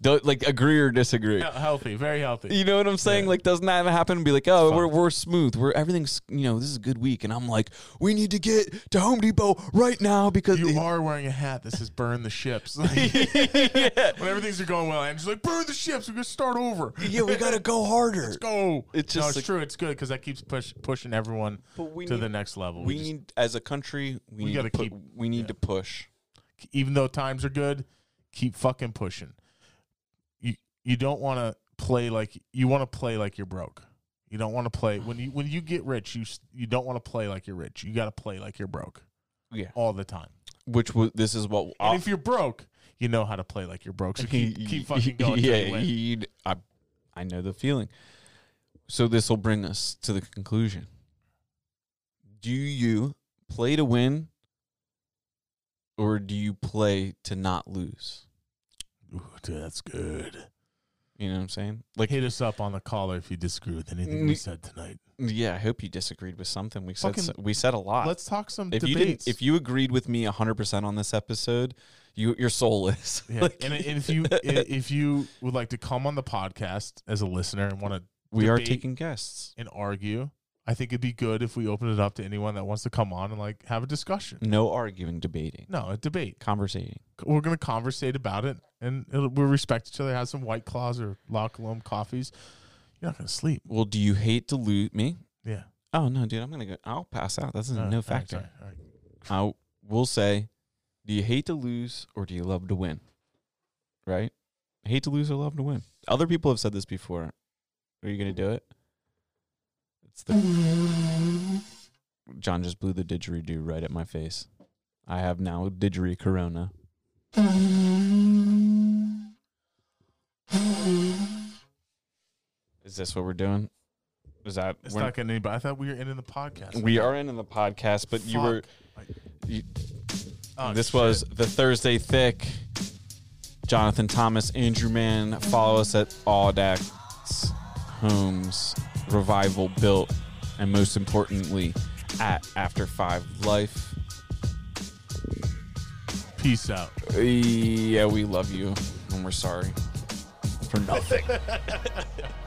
Don't like agree or disagree He- Healthy, very healthy. you know what I'm saying? Yeah. Like, doesn't that happen? And be like, oh, we're we're smooth. We're everything's you know this is a good week, and I'm like, we need to get to Home Depot right now because You are wearing a hat this says "Burn the ships." [LAUGHS] Like, yeah, when everything's going well, and just like burn the ships. We're gonna start over. yeah, we gotta go [LAUGHS] harder. Let's go. It's no, it's like- true. It's good because that keeps push, pushing everyone to need, the next level. we just- need as a country we, we need gotta to put, keep- we need yeah. to push. even though times are good, keep fucking pushing. You you don't want to play like you want to play like you're broke. You don't want to play when you when you get rich. You s- you don't want to play like you're rich. You got to play like you're broke Yeah, all the time. which w- this is what And if you're broke, you know how to play like you're broke. So keep [LAUGHS] keep fucking going. till yeah, win. you- I I know the feeling. So this will bring us to the conclusion. Do you play to win or do you play to not lose? Ooh, dude, that's good. You know what I'm saying? Like Hit us up on the caller if you disagree with anything we Mm, said tonight. yeah, I hope you disagreed with something. We said Fucking- we said a lot. Let's talk some if you debates. didn't if you agreed with me 100% on this episode, you your soul is. yeah. [LAUGHS] Like- and, and if you [LAUGHS] if you would like to come on the podcast as a listener and want to we are taking guests. and argue. I think it'd be good if we open it up to anyone that wants to come on and like have a discussion. No arguing, debating, No, a debate. conversating. We're gonna conversate about it, and it'll, we'll respect each other. Have some White Claws or La Colombe coffees. You're not gonna sleep. Well, do you hate to lose me? Yeah. Oh no, dude, I'm gonna go. I'll pass out. That's Uh, no right, factor. sorry, all right. I will say, do you hate to lose or do you love to win? Right? Hate to lose or love to win. Other people have said this before. Are you gonna do it? It's the John just blew the didgeridoo right at my face. I have now didgeridoo corona. Is this what we're doing? Is that It's we're- not getting anybody. I thought we were ending the podcast. we are ending the podcast, but you were you, Oh, this shit. was the Thursday Thick. Jonathan Thomas, Andrew Mann. Follow us at Audax Homes Revival Built, and most importantly, at After Five Life. peace out. Yeah, we love you, and we're sorry. for nothing. [LAUGHS]